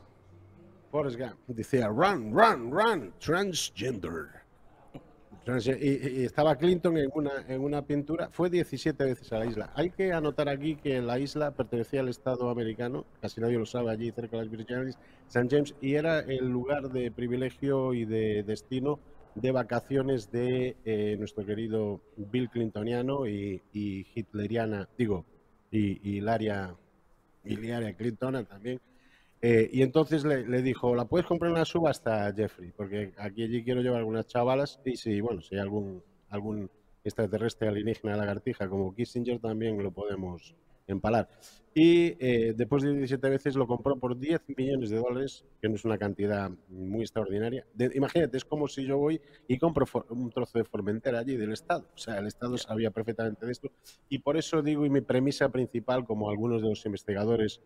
Forrest Gump decía, run, run, run, transgender. Y, estaba Clinton en una, en una pintura, fue 17 veces a la isla. Hay que anotar aquí que la isla pertenecía al Estado americano, casi nadie lo sabe allí cerca de las Virgenes, St. James, y era el lugar de privilegio y de destino de vacaciones de eh, nuestro querido Bill Clintoniano y, hitleriana, digo, y, Hilaria, Hilaria Clinton también, eh, y entonces le, dijo, ¿la puedes comprar en una subasta, Jeffrey? Porque aquí allí quiero llevar algunas chavalas y si, bueno, si hay algún, algún extraterrestre alienígena lagartija como Kissinger también lo podemos empalar. Y eh, después de 17 veces lo compró por 10 millones de dólares, que no es una cantidad muy extraordinaria. imagínate, es como si yo voy y compro un trozo de Formentera allí del Estado. O sea, el Estado sabía perfectamente de esto. Y por eso digo, y mi premisa principal, como algunos de los investigadores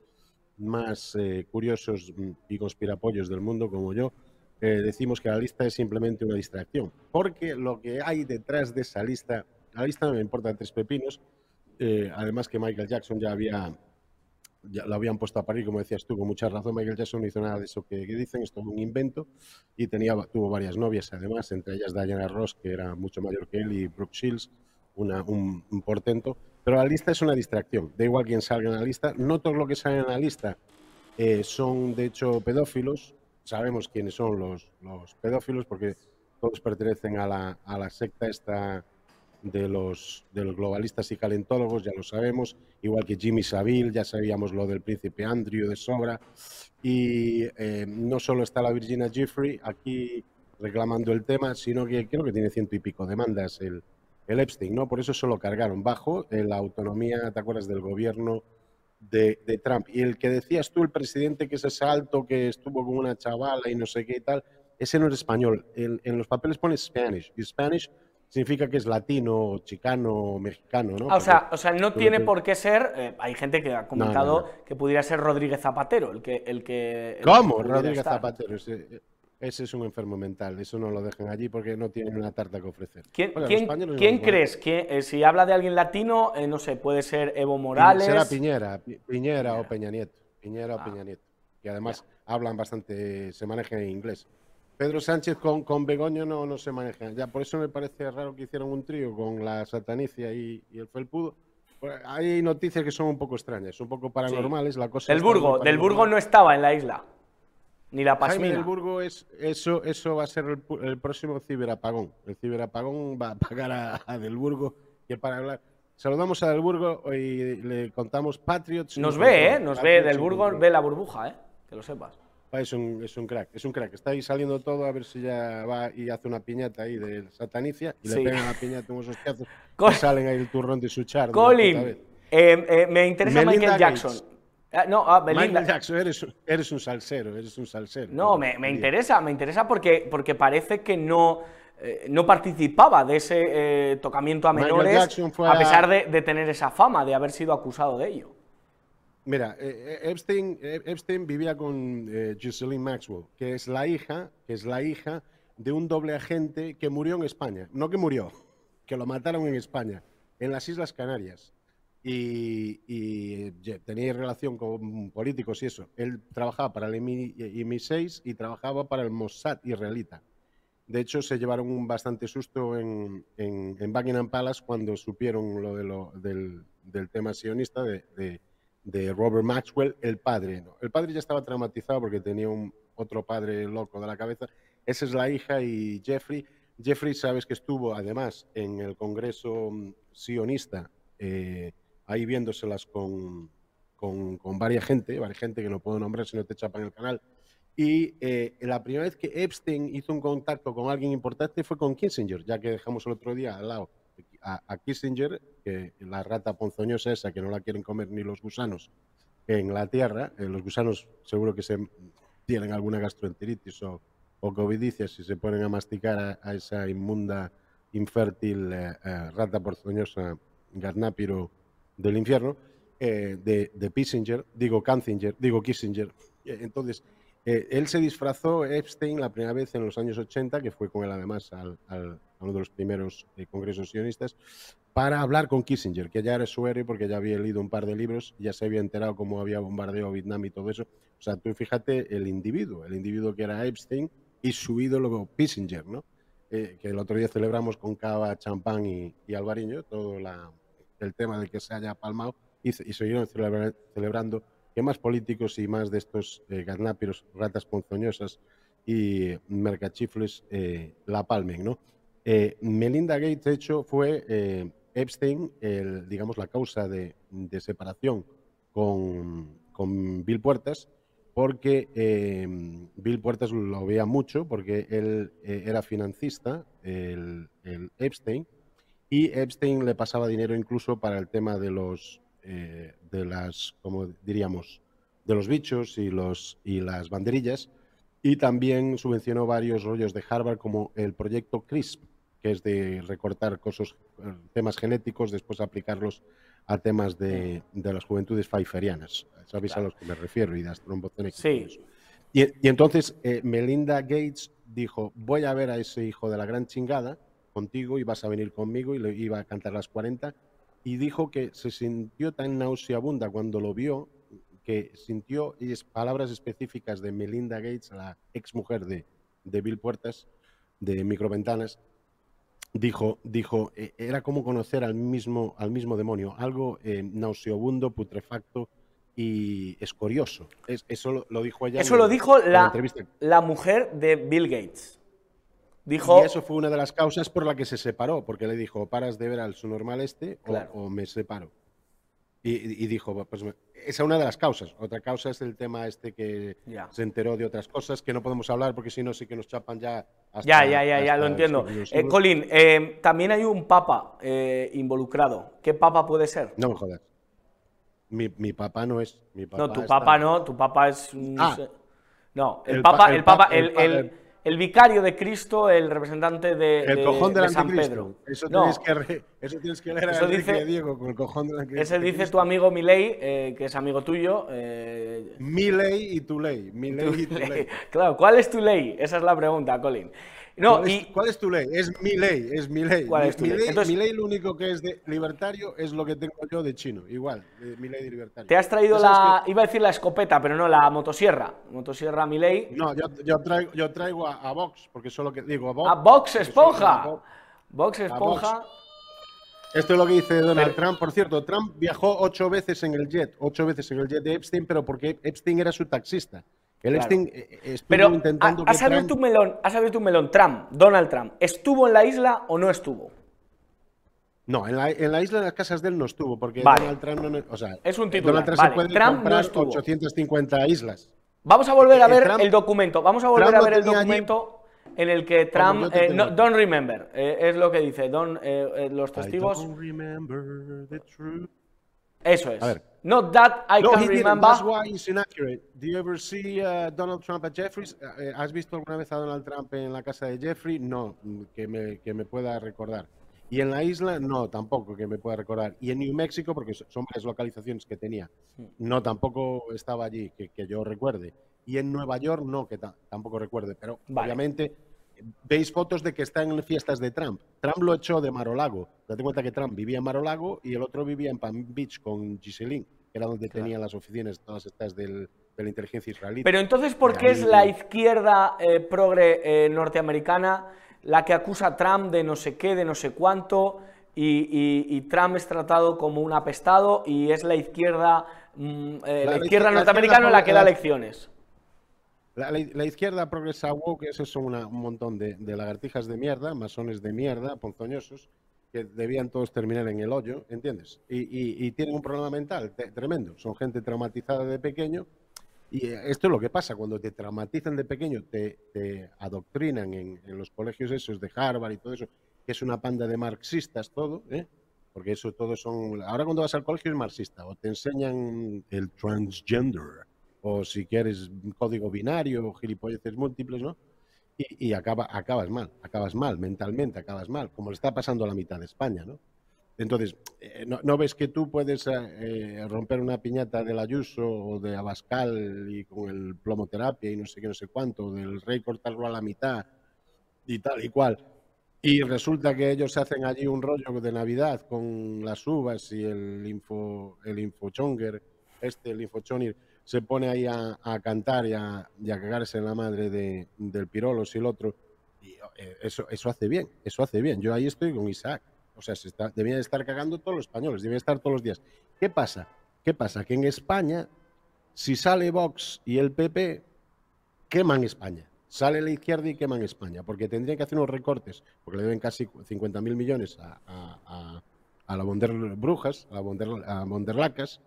más eh, curiosos mm, y conspirapollos del mundo como yo, eh, decimos que la lista es simplemente una distracción. Porque lo que hay detrás de esa lista, la lista no me importa tres pepinos, eh, además que Michael Jackson ya había, ya lo habían puesto a parir, como decías tú, con mucha razón, Michael Jackson no hizo nada de eso que, dicen, es todo un invento, y tenía, tuvo varias novias además, entre ellas Diana Ross, que era mucho mayor que él, y Brooke Shields, una, un portento, pero la lista es una distracción. Da igual quién salga en la lista. No todo lo que sale en la lista eh, son, de hecho, pedófilos. Sabemos quiénes son los, los pedófilos porque todos pertenecen a la, a la secta esta de los, de los globalistas y calentólogos, ya lo sabemos, igual que Jimmy Savile, ya sabíamos lo del príncipe Andrew de sobra, y eh, no solo está la Virginia Jeffrey aquí reclamando el tema, sino que creo que tiene ciento y pico demandas el, el Epstein, ¿no? Por eso se lo cargaron bajo la autonomía, ¿te acuerdas del gobierno de, Trump? Y el que decías tú, el presidente que es ese alto, que estuvo con una chavala y no sé qué y tal, ese no es español. En, los papeles pone Spanish, y Spanish significa que es latino, chicano, mexicano, ¿no? Ah, o, sea, o sea, no tiene por qué ser. eh, hay gente que ha comentado no. que pudiera ser Rodríguez Zapatero, el que. El que el ¿Cómo? Rodríguez estar. Zapatero. Ese, ese es un enfermo mental. Eso no lo dejan allí porque no tienen una tarta que ofrecer. ¿Quién, Oiga, quién- no quién van- crees? que eh, si habla de alguien latino, eh, no sé, puede ser Evo Morales. Será Piñera, Pi- Piñera o Peña Nieto. Piñera Ah. o Peña Nieto. Que además hablan bastante, se manejan en inglés. Pedro Sánchez con, con Begoño no, no se manejan. Ya por eso me parece raro que hicieran un trío con la Satanicia y, y el Felpudo. Pues Hay noticias que son un poco extrañas, un poco paranormales. La cosa Del Burgo, del Burgo no estaba en la isla. Ni la Jaime Pasmina. del Burgo es eso, eso va a ser el, el próximo ciberapagón. El ciberapagón va a pagar a, a Del Burgo que para hablar. Saludamos a Del Burgo y le contamos Patriots. Nos ve, ¿eh? Nos ve. Patriots Del sin Burgo ve la burbuja, ¿eh? Que lo sepas. Ah, Es un, es un crack, es un crack. Está ahí saliendo todo a ver si ya va y hace una piñata ahí de satanicia y Sí. le pegan la piñata unos hostiazos y salen ahí el turrón de su char. Colin, eh, eh, me interesa Melinda Michael Jackson. Ah, no, ah, Belinda. Michael Jackson, eres, un- eres un salsero, eres un salsero. No, me, me interesa, me interesa porque, porque parece que no, eh, no participaba de ese eh, tocamiento a menores, a a- pesar de, de tener esa fama, de haber sido acusado de ello. Mira, eh, Epstein, Epstein vivía con Ghislaine Maxwell, que es la hija, que es la hija de un doble agente que murió en España. No que murió, que lo mataron en España, en las Islas Canarias. Y, y, eh, tenía relación con políticos y eso. Él trabajaba para el MI, MI6 y trabajaba para el Mossad israelita. De hecho, se llevaron un bastante susto en, en- en Buckingham Palace cuando supieron lo, de lo- del, del tema sionista de, de- de Robert Maxwell, el padre. ¿no? El padre ya estaba traumatizado porque tenía un otro padre loco de la cabeza. Esa es la hija y Jeffrey. Jeffrey, sabes que estuvo además en el Congreso mm, sionista, eh, ahí viéndoselas con, con, con varias gente, varias gente que no puedo nombrar si no te chapan el canal. Y eh, la primera vez que Epstein hizo un contacto con alguien importante fue con Kissinger, ya que dejamos el otro día al lado a, a Kissinger, que la rata ponzoñosa esa que no la quieren comer ni los gusanos en la tierra. eh, los gusanos seguro que se tienen alguna gastroenteritis o, o covidicia si se ponen a masticar a, a esa inmunda, infértil eh, eh, rata ponzoñosa garnápiro del infierno. eh, de, de Kissinger, digo Kanzinger, digo Kissinger. Eh, Entonces, eh, él se disfrazó, Epstein, la primera vez en los años 80, que fue con él además al, al- a uno de los primeros eh, congresos sionistas, para hablar con Kissinger, que ya era su héroe porque ya había leído un par de libros, ya se había enterado cómo había bombardeado Vietnam y todo eso. O sea, tú fíjate el individuo, el individuo que era Epstein y su ídolo Kissinger, ¿no? Eh, que el otro día celebramos con cava, champán y, y albariño, todo la, el tema de que se haya palmado y, y siguieron celebra- celebrando que más políticos y más de estos eh, garnápiros, ratas ponzoñosas y mercachifles eh, la palmen, ¿no? Eh, Melinda Gates, de hecho, fue eh, Epstein, el, digamos, la causa de, de separación con, con Bill Puertas, porque eh, Bill Puertas lo veía mucho, porque él eh, era financista, el, el Epstein, y Epstein le pasaba dinero incluso para el tema de los eh, de las como diríamos de los bichos y los y las banderillas. Y también subvencionó varios rollos de Harvard como el proyecto CRISP que es de recortar cosas temas genéticos después aplicarlos a temas de, de las juventudes pfeifferianas sabéis a los que me refiero y Sí. y entonces eh, Melinda Gates dijo, voy a ver a ese hijo de la gran chingada contigo y vas a venir conmigo y le iba a cantar las 40 y dijo que se sintió tan nauseabunda cuando lo vio que sintió y es palabras específicas de Melinda Gates, la ex mujer de, de Bill Puertas, de Microventanas, dijo, dijo eh, era como conocer al mismo, al mismo demonio, algo eh, nauseabundo, putrefacto y escorioso. Es- eso lo, lo dijo ella. Eso en- lo dijo en la, entrevista. la mujer de Bill Gates. Dijo, Y eso fue una de las causas por la que se separó, porque le dijo, paras de ver al su normal este o, Claro. o me separo. Y, dijo, pues me- esa es una de las causas. Otra causa es el tema este que Ya. se enteró de otras cosas que no podemos hablar porque si no sí que nos chapan ya. hasta- ya, ya, ya, ya lo entiendo. Eh. Colin, eh, también hay un papa eh, involucrado. ¿Qué papa puede ser? No me jodas. Mi, mi papá no es. Mi papá No, tu está- papá no, tu papá es. Ah. No, el, El papa, pa- el papa, pa- el, el- vicario de Cristo, el representante de, El de- cojón del de San. Pedro. Eso, No, tienes que re- eso tienes que leer a Eso Enrique dice- Diego con el cojón del anticristo. ese dice tu amigo Milei, eh, que es amigo tuyo. eh, Mi ley y tu ley. Mi ley y tu ley. claro, ¿cuál es tu ley? Esa es la pregunta, Colin. No, ¿Cuál, y es, cuál es tu ley? Es mi ley, es mi ley. ¿Cuál Mi- es tu mi ley? Entonces- mi ley lo único que es de libertario es lo que tengo yo de chino. Igual, de- mi ley de libertario. te has traído ¿Tú sabes la, iba a decir la escopeta, pero no, la motosierra. Motosierra Milei. que- No, yo, yo traigo, yo traigo a, a Vox, porque eso es lo que digo. A Vox, A Vox Esponja. Vox Esponja. Esto es lo que dice Donald Pero- Trump. Por cierto, Trump viajó ocho veces en el jet, ocho veces en el jet de Epstein, pero porque Epstein era su taxista. El Claro. Epstein eh, estuvo Pero intentando has abierto Trump- un melón, has abierto un melón. Trump, Donald Trump, ¿estuvo en la isla o no estuvo? No, en la, en la isla de las casas de él no estuvo, porque Vale. Donald Trump no. O sea, Es un titular, Donald Trump vale. se puede Trump no comprar estuvo. 850 islas. Vamos a volver a Eh, ver Trump- el documento. Vamos a volver Trump a ver el tenía allí- documento en el que Trump. eh, no, don't remember, eh, es lo que dice. Don't, eh, eh, los testigos. I don't remember the truth. Eso es. A ver. Not that I No, can he didn't. remember. That's why it's inaccurate. Do you ever see uh, Donald Trump at Jeffries? Eh, ¿Has visto alguna vez a Donald Trump en la casa de Jeffrey? No, que me, que me pueda recordar. Y en la isla, no, tampoco que me pueda recordar. Y en New Mexico, porque so- son varias localizaciones que tenía, no, tampoco estaba allí, que, que yo recuerde. Y en Nueva York, no, que ta- tampoco recuerde. Pero Vale. obviamente veis fotos de que está en fiestas de Trump. Trump lo echó de Marolago. Date cuenta que Trump vivía en Marolago y el otro vivía en Palm Beach con Giselin, que era donde tenía las oficinas todas estas del- de la inteligencia israelí. Pero entonces, ¿por qué es la izquierda eh, progre eh, norteamericana la que acusa a Trump de no sé qué, de no sé cuánto, y, y- y Trump es tratado como un apestado y es la izquierda, mm, eh, la, izquierda la norteamericana izquierda la que da la- lecciones? La, izquierda progresa woke, esos son una- un montón de, lagartijas de mierda, masones de mierda, ponzoñosos, que debían todos terminar en el hoyo, ¿entiendes? Y, tienen un problema mental tremendo. Son gente traumatizada de pequeño. Y eh, esto es lo que pasa, cuando te traumatizan de pequeño, te, adoctrinan en, los colegios esos de Harvard y todo eso, que es una panda de marxistas todo, ¿eh? Porque eso todo son... Ahora cuando vas al colegio es marxista, o te enseñan el transgender, o si quieres código binario gilipolleces múltiples, ¿no? Y, y acaba, acabas mal, acabas mal, mentalmente acabas mal, como le está pasando a la mitad de España, ¿no? Entonces, eh, no, no ves que tú puedes eh, romper una piñata del Ayuso o de Abascal y con el plomoterapia y no sé qué, no sé cuánto, del rey cortarlo a la mitad y tal y cual. Y resulta que ellos hacen allí un rollo de Navidad con las uvas y el info, el infochonger, este, el infochonir, se pone ahí a, cantar y a, a cagarse en la madre de, del Pirolos y el otro. Y eh, eso, eso hace bien, eso hace bien. Yo ahí estoy con Isaac. O sea, se está, debían estar cagando todos los españoles, debían estar todos los días. ¿Qué pasa? ¿Qué pasa? Que en España, si sale Vox y el PP, queman España. Sale la izquierda y queman España, porque tendrían que hacer unos recortes, porque le deben casi 50.000 millones a, a, la Bonder Brujas, a la Bonder, Bonderlacas,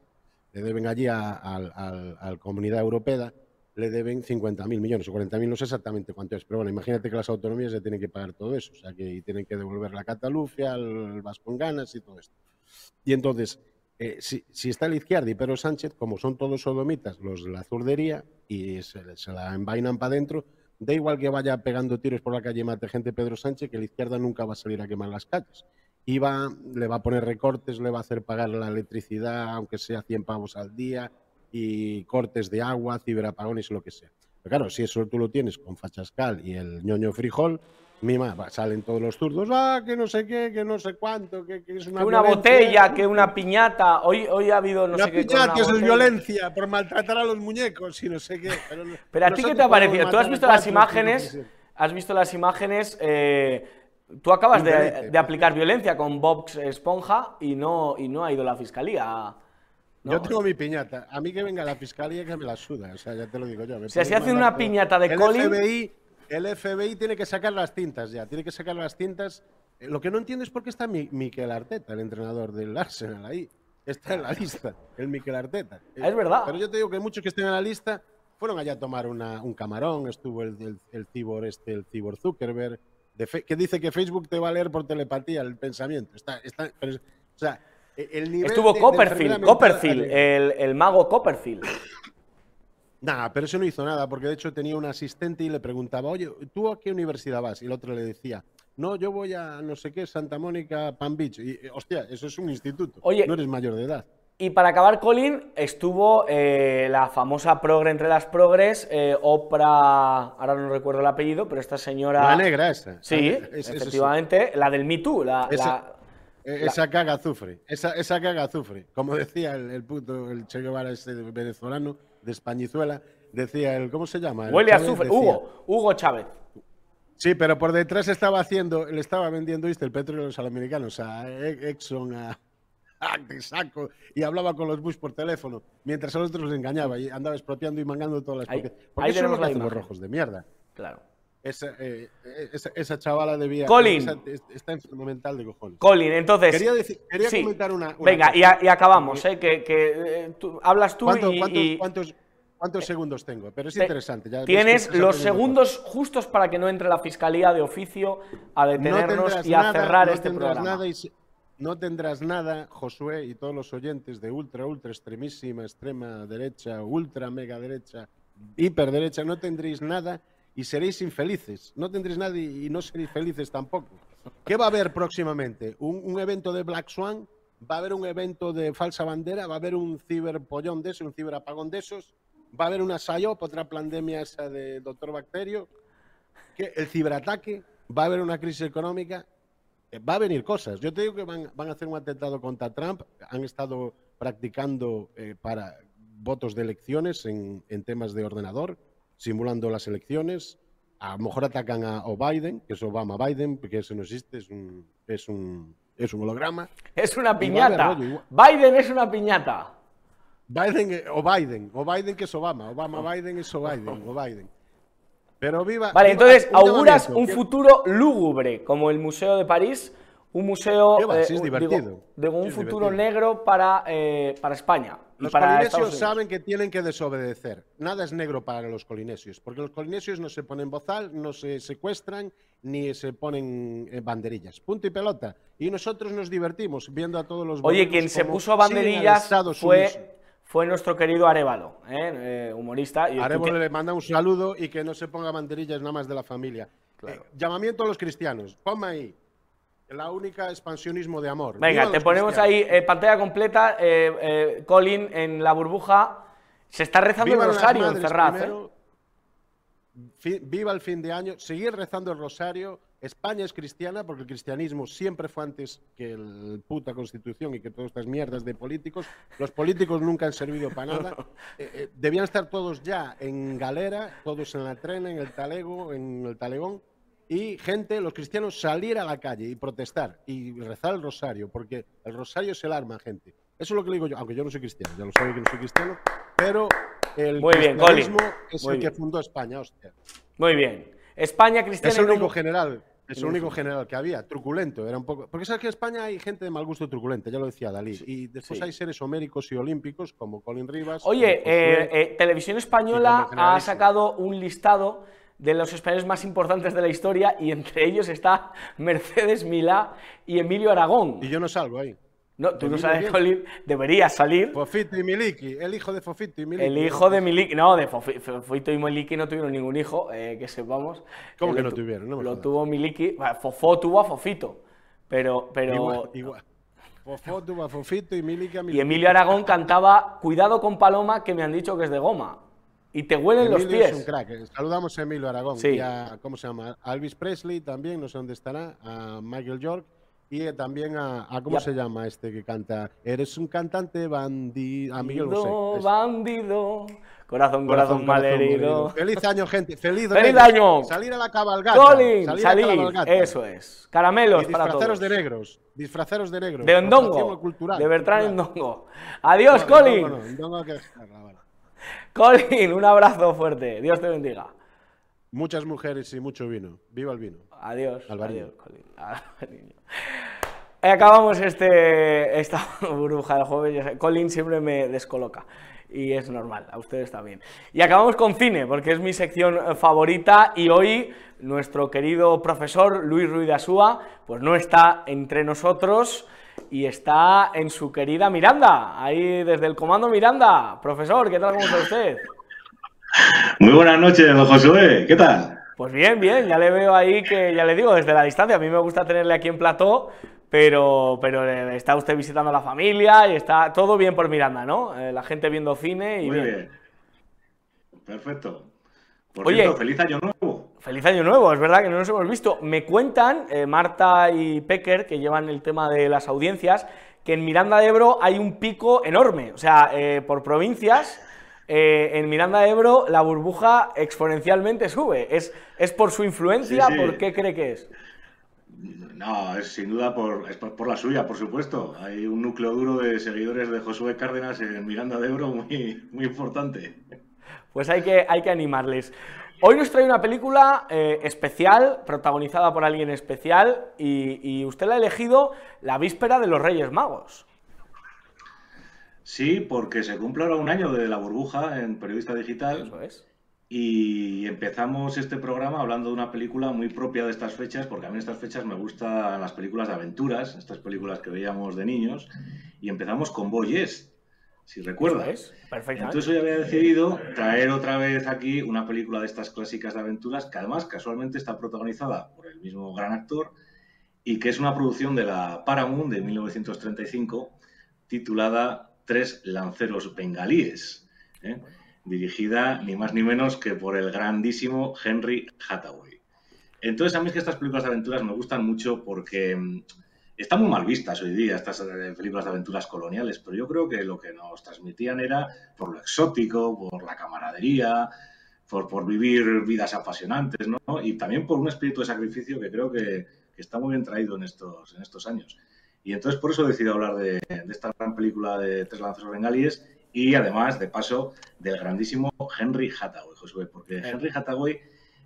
le deben allí a, al- al- a la Comunidad Europea, le deben 50.000 millones, o 40.000, no sé exactamente cuánto es, pero bueno, imagínate que las autonomías ya tienen que pagar todo eso, o sea, que tienen que devolver la Cataluña, el Vasconganas y todo esto. Y entonces, eh, si, si está la izquierda y Pedro Sánchez, como son todos sodomitas, los de la zurdería, y se, se la envainan para adentro, da igual que vaya pegando tiros por la calle y mate gente Pedro Sánchez, que la izquierda nunca va a salir a quemar las calles. Y va, le va a poner recortes, le va a hacer pagar la electricidad, aunque sea 100 pavos al día, y cortes de agua, ciberapagones, lo que sea. Pero claro, si eso tú lo tienes con Fachascal y el ñoño frijol, mima, salen todos los zurdos, ah, que no sé qué, que no sé cuánto, que, que es una Que una violencia". botella, que una piñata. Hoy, hoy ha habido no Una sé qué. piñata, eso es violencia, por maltratar a los muñecos y no sé qué. Pero, a ti, ¿qué te ha parecido? ¿Tú has visto las imágenes? ¿Has visto las imágenes? eh, tú acabas de, de aplicar violencia con Vox Esponja y no, y no ha ido la fiscalía. ¿no? Yo tengo mi piñata. A mí que venga la fiscalía que me la suda. O sea, ya te lo digo yo. me O sea, si hacen una piñata de el Colin- FBI, el FBI tiene que sacar las tintas ya. Tiene que sacar las tintas. Eh, Lo que no entiendo es por qué está Mi- Miquel Arteta, el entrenador del Arsenal, ahí. Está en la lista, el Miquel Arteta. Es verdad. Pero yo te digo que muchos que estén en la lista fueron allá a tomar una- un camarón. Estuvo el, el, el cibor este, el cibor Zuckerberg, de fe- que dice que Facebook te va a leer por telepatía el pensamiento. Está, está, pero o sea, e- el nivel Estuvo de- Copperfield, Copperfield, el, el mago Copperfield. Nada, pero eso no hizo nada, porque de hecho tenía un asistente y le preguntaba, oye, ¿tú a qué universidad vas? Y el otro le decía, no, yo voy a no sé qué, Santa Mónica, Palm Beach. Y, hostia, eso es un instituto. Oye, no eres mayor de edad. Y para acabar, Colin, estuvo eh, la famosa progre entre las progres, eh, Oprah, ahora no recuerdo el apellido, pero esta señora... La negra esa. Sí, Es- efectivamente, la del Me Too, la- Esa- la- Esa caga azufre, esa, esa caga azufre. Como decía el, el puto, el Che Guevara ese venezolano de Españizuela, decía el, ¿cómo se llama? El huele a azufre. decía- Hugo, Hugo Chávez. Sí, pero por detrás estaba haciendo, le estaba vendiendo, ¿viste? El petróleo a los americanos, a E- Exxon, a, a Texaco, y hablaba con los Bush por teléfono, mientras a los otros los engañaba y andaba expropiando y mangando todas las Ahí- porque, ahí porque eso es lo que hacen los rojos de mierda. Claro. Esa, eh, esa, esa chavala debía. Colin. esa- es- está enfermo mental de cojones. Colin, entonces... Quería, decir- quería sí. comentar una. una Venga, y, a- y acabamos, ¿eh? Que, que, eh, tú- hablas tú ¿Cuánto- y- cuántos, y... cuántos- cuántos segundos tengo? Pero es Te- interesante. ya Tienes los segundos justos para que no entre la fiscalía de oficio a No detenernos y a nada, cerrar no este programa. Nada y se- no tendrás nada, Josué y todos los oyentes de ultra, ultra, extremísima, extrema derecha, ultra, mega derecha, hiper derecha, no tendréis nada y seréis infelices. No tendréis nada y, no seréis felices tampoco. ¿Qué va a haber próximamente? ¿Un, evento de Black Swan? ¿Va a haber un evento de falsa bandera? ¿Va a haber un ciberpollón de esos, un ciberapagón de esos? ¿Va a haber una SIOP, otra pandemia esa de Doctor Bacterio? ¿Qué? ¿El ciberataque? ¿Va a haber una crisis económica? Eh, Va a venir cosas. Yo te digo que van, van a hacer un atentado contra Trump. Han estado practicando eh, para votos de elecciones en, en temas de ordenador, simulando las elecciones. A lo mejor atacan a o Biden, que es Obama Biden, porque eso no existe, es un, es un, es un holograma. Es una piñata. rollo. Biden es una piñata. Biden eh, o Biden, o Biden que es Obama, Obama Biden es o Biden, o Biden. Pero viva. Vale, viva- entonces auguras un futuro lúgubre, como el Museo de París, un museo, ¿Qué va? Si es un- divertido. digo, digo, un Sí, es futuro divertido. negro para, eh, para España Los para saben que tienen que desobedecer. Nada es negro para los colinesios, porque los colinesios no se ponen bozal, no se secuestran, ni se ponen eh, banderillas. Punto y pelota. Y nosotros nos divertimos viendo a todos los Oye, quien se puso banderillas fue, fue nuestro querido Arevalo, ¿eh? Eh, humorista. Y que- le manda un saludo y que no se ponga banderillas nada más de la familia. Claro. Eh, llamamiento a los cristianos. Ponme ahí. La única expansionismo de amor. Venga, te ponemos cristianos. ahí pantalla completa. Colin en la burbuja. Se está rezando Viva el rosario en Ferraz. viva el fin de año. Seguir rezando el rosario. España es cristiana porque el cristianismo siempre fue antes que el puta constitución y que todas estas mierdas de políticos. Los políticos nunca han servido para nada. Eh, eh, debían estar todos ya en galera, todos en la trena, en el talego, en el talegón. Y gente, los cristianos, salir a la calle y protestar y rezar el rosario, porque el rosario es el arma, gente. Eso es lo que le digo yo, aunque yo no soy cristiano, ya lo sabe que no soy cristiano, pero el Muy cristianismo es Muy el que fundó España, hostia. Muy bien. España cristiana. Es el único general, es el único general que había, truculento, era un poco. Porque sabes que en España hay gente de mal gusto truculenta, ya lo decía Dalí. Y después sí. hay seres homéricos y olímpicos como Colin Rivas. Oye, eh, eh, Televisión Española ha sacado un listado de los españoles más importantes de la historia y entre ellos está Mercedes Milá y Emilio Aragón. y yo no salgo ahí. No, tú no sabes. Colin, deberías salir. Fofito y Miliki, el hijo de Fofito y Miliki. El hijo de Miliki, no, de Fofi- Fofito y Miliki no tuvieron ningún hijo, eh, que sepamos. ¿Cómo Eh, que no tu- tuvieron? No me lo jodas. tuvo Miliki, Fofó tuvo a Fofito, pero, pero Igual, igual. Fofo tuvo a Fofito y Miliki a y Miliki. Emilio Aragón cantaba Cuidado con Paloma, que me han dicho que es de goma. Y te huelen los Emilio es un pies. crack. eh. Saludamos a Emilio Aragón Sí. y a, ¿cómo se llama? A Elvis Presley también, no sé dónde estará, a Michael York y también a, a- ¿cómo a- se llama este que canta? Eres un cantante bandido, a Miguel Bandido, Bosé. Bandido, corazón, corazón, malherido. Feliz año, gente. Feliz, ¡Feliz año! Salir a la cabalgata. Colin, salir a la cabalgata. eso es. Caramelos Y para disfraceros todos. de negros. Disfraceros de negros. De Ondongo, cultural, de Bertrán. Endongo. Adiós, No, Colin. Ondongo no, Ondongo que. Colin, un abrazo fuerte. Dios te bendiga. Muchas mujeres y mucho vino. Viva el vino. Adiós. Alvariño. Adiós, Colin. Alvariño. Acabamos este, esta burbuja del jueves. Colin siempre me descoloca. Y es normal, a ustedes también. Y acabamos con cine, porque es mi sección favorita. Y hoy nuestro querido profesor Luis Ruiz de Asúa, pues no está entre nosotros y está en su querida Miranda. Ahí desde el comando Miranda. Profesor, ¿qué tal? ¿Cómo está usted? Muy buenas noches, don Josué. ¿Qué tal? Pues bien, bien, ya le veo ahí que, ya le digo, desde la distancia, a mí me gusta tenerle aquí en plató, pero, pero eh, está usted visitando a la familia y está todo bien por Miranda, ¿no? Eh, la gente viendo cine y Muy bien. Perfecto. Por Oye, cierto, feliz año nuevo. Feliz año nuevo, es verdad que no nos hemos visto. Me cuentan, eh, Marta y Pecker, que llevan el tema de las audiencias, que en Miranda de Ebro hay un pico enorme, o sea, por provincias eh, en Miranda de Ebro la burbuja exponencialmente sube. ¿Es, es por su influencia? ¿Por qué cree que es? No, es sin duda por, es por, la suya, por supuesto. Hay un núcleo duro de seguidores de Josué Cárdenas en Miranda de Ebro muy, muy importante. Pues hay que, hay que animarles. Hoy nos trae una película eh, especial, protagonizada por alguien especial, y, y usted la ha elegido la víspera de los Reyes Magos. Sí, porque se cumple ahora un año de la burbuja en Periodista Digital. Eso es. Y empezamos este programa hablando de una película muy propia de estas fechas, porque a mí en estas fechas me gustan las películas de aventuras, estas películas que veíamos de niños, y empezamos con Boyes, si recuerdas. Perfectamente. Entonces hoy había decidido traer otra vez aquí una película de estas clásicas de aventuras, que además casualmente está protagonizada por el mismo gran actor, y que es una producción de la Paramount de 1935, titulada tres lanceros bengalíes, ¿eh? Dirigida ni más ni menos que por el grandísimo Henry Hathaway. Entonces, a mí es que estas películas de aventuras me gustan mucho porque mm, están muy mal vistas hoy día, estas eh, películas de aventuras coloniales, pero yo creo que lo que nos transmitían era por lo exótico, por la camaradería, por, por vivir vidas apasionantes, ¿no? Y también por un espíritu de sacrificio que creo que, está muy bien traído en estos, en estos años. Y entonces por eso he decidido hablar de, esta gran película de Tres lanceros bengalíes y además, de paso, del grandísimo Henry Hathaway, Josué, porque Henry Hathaway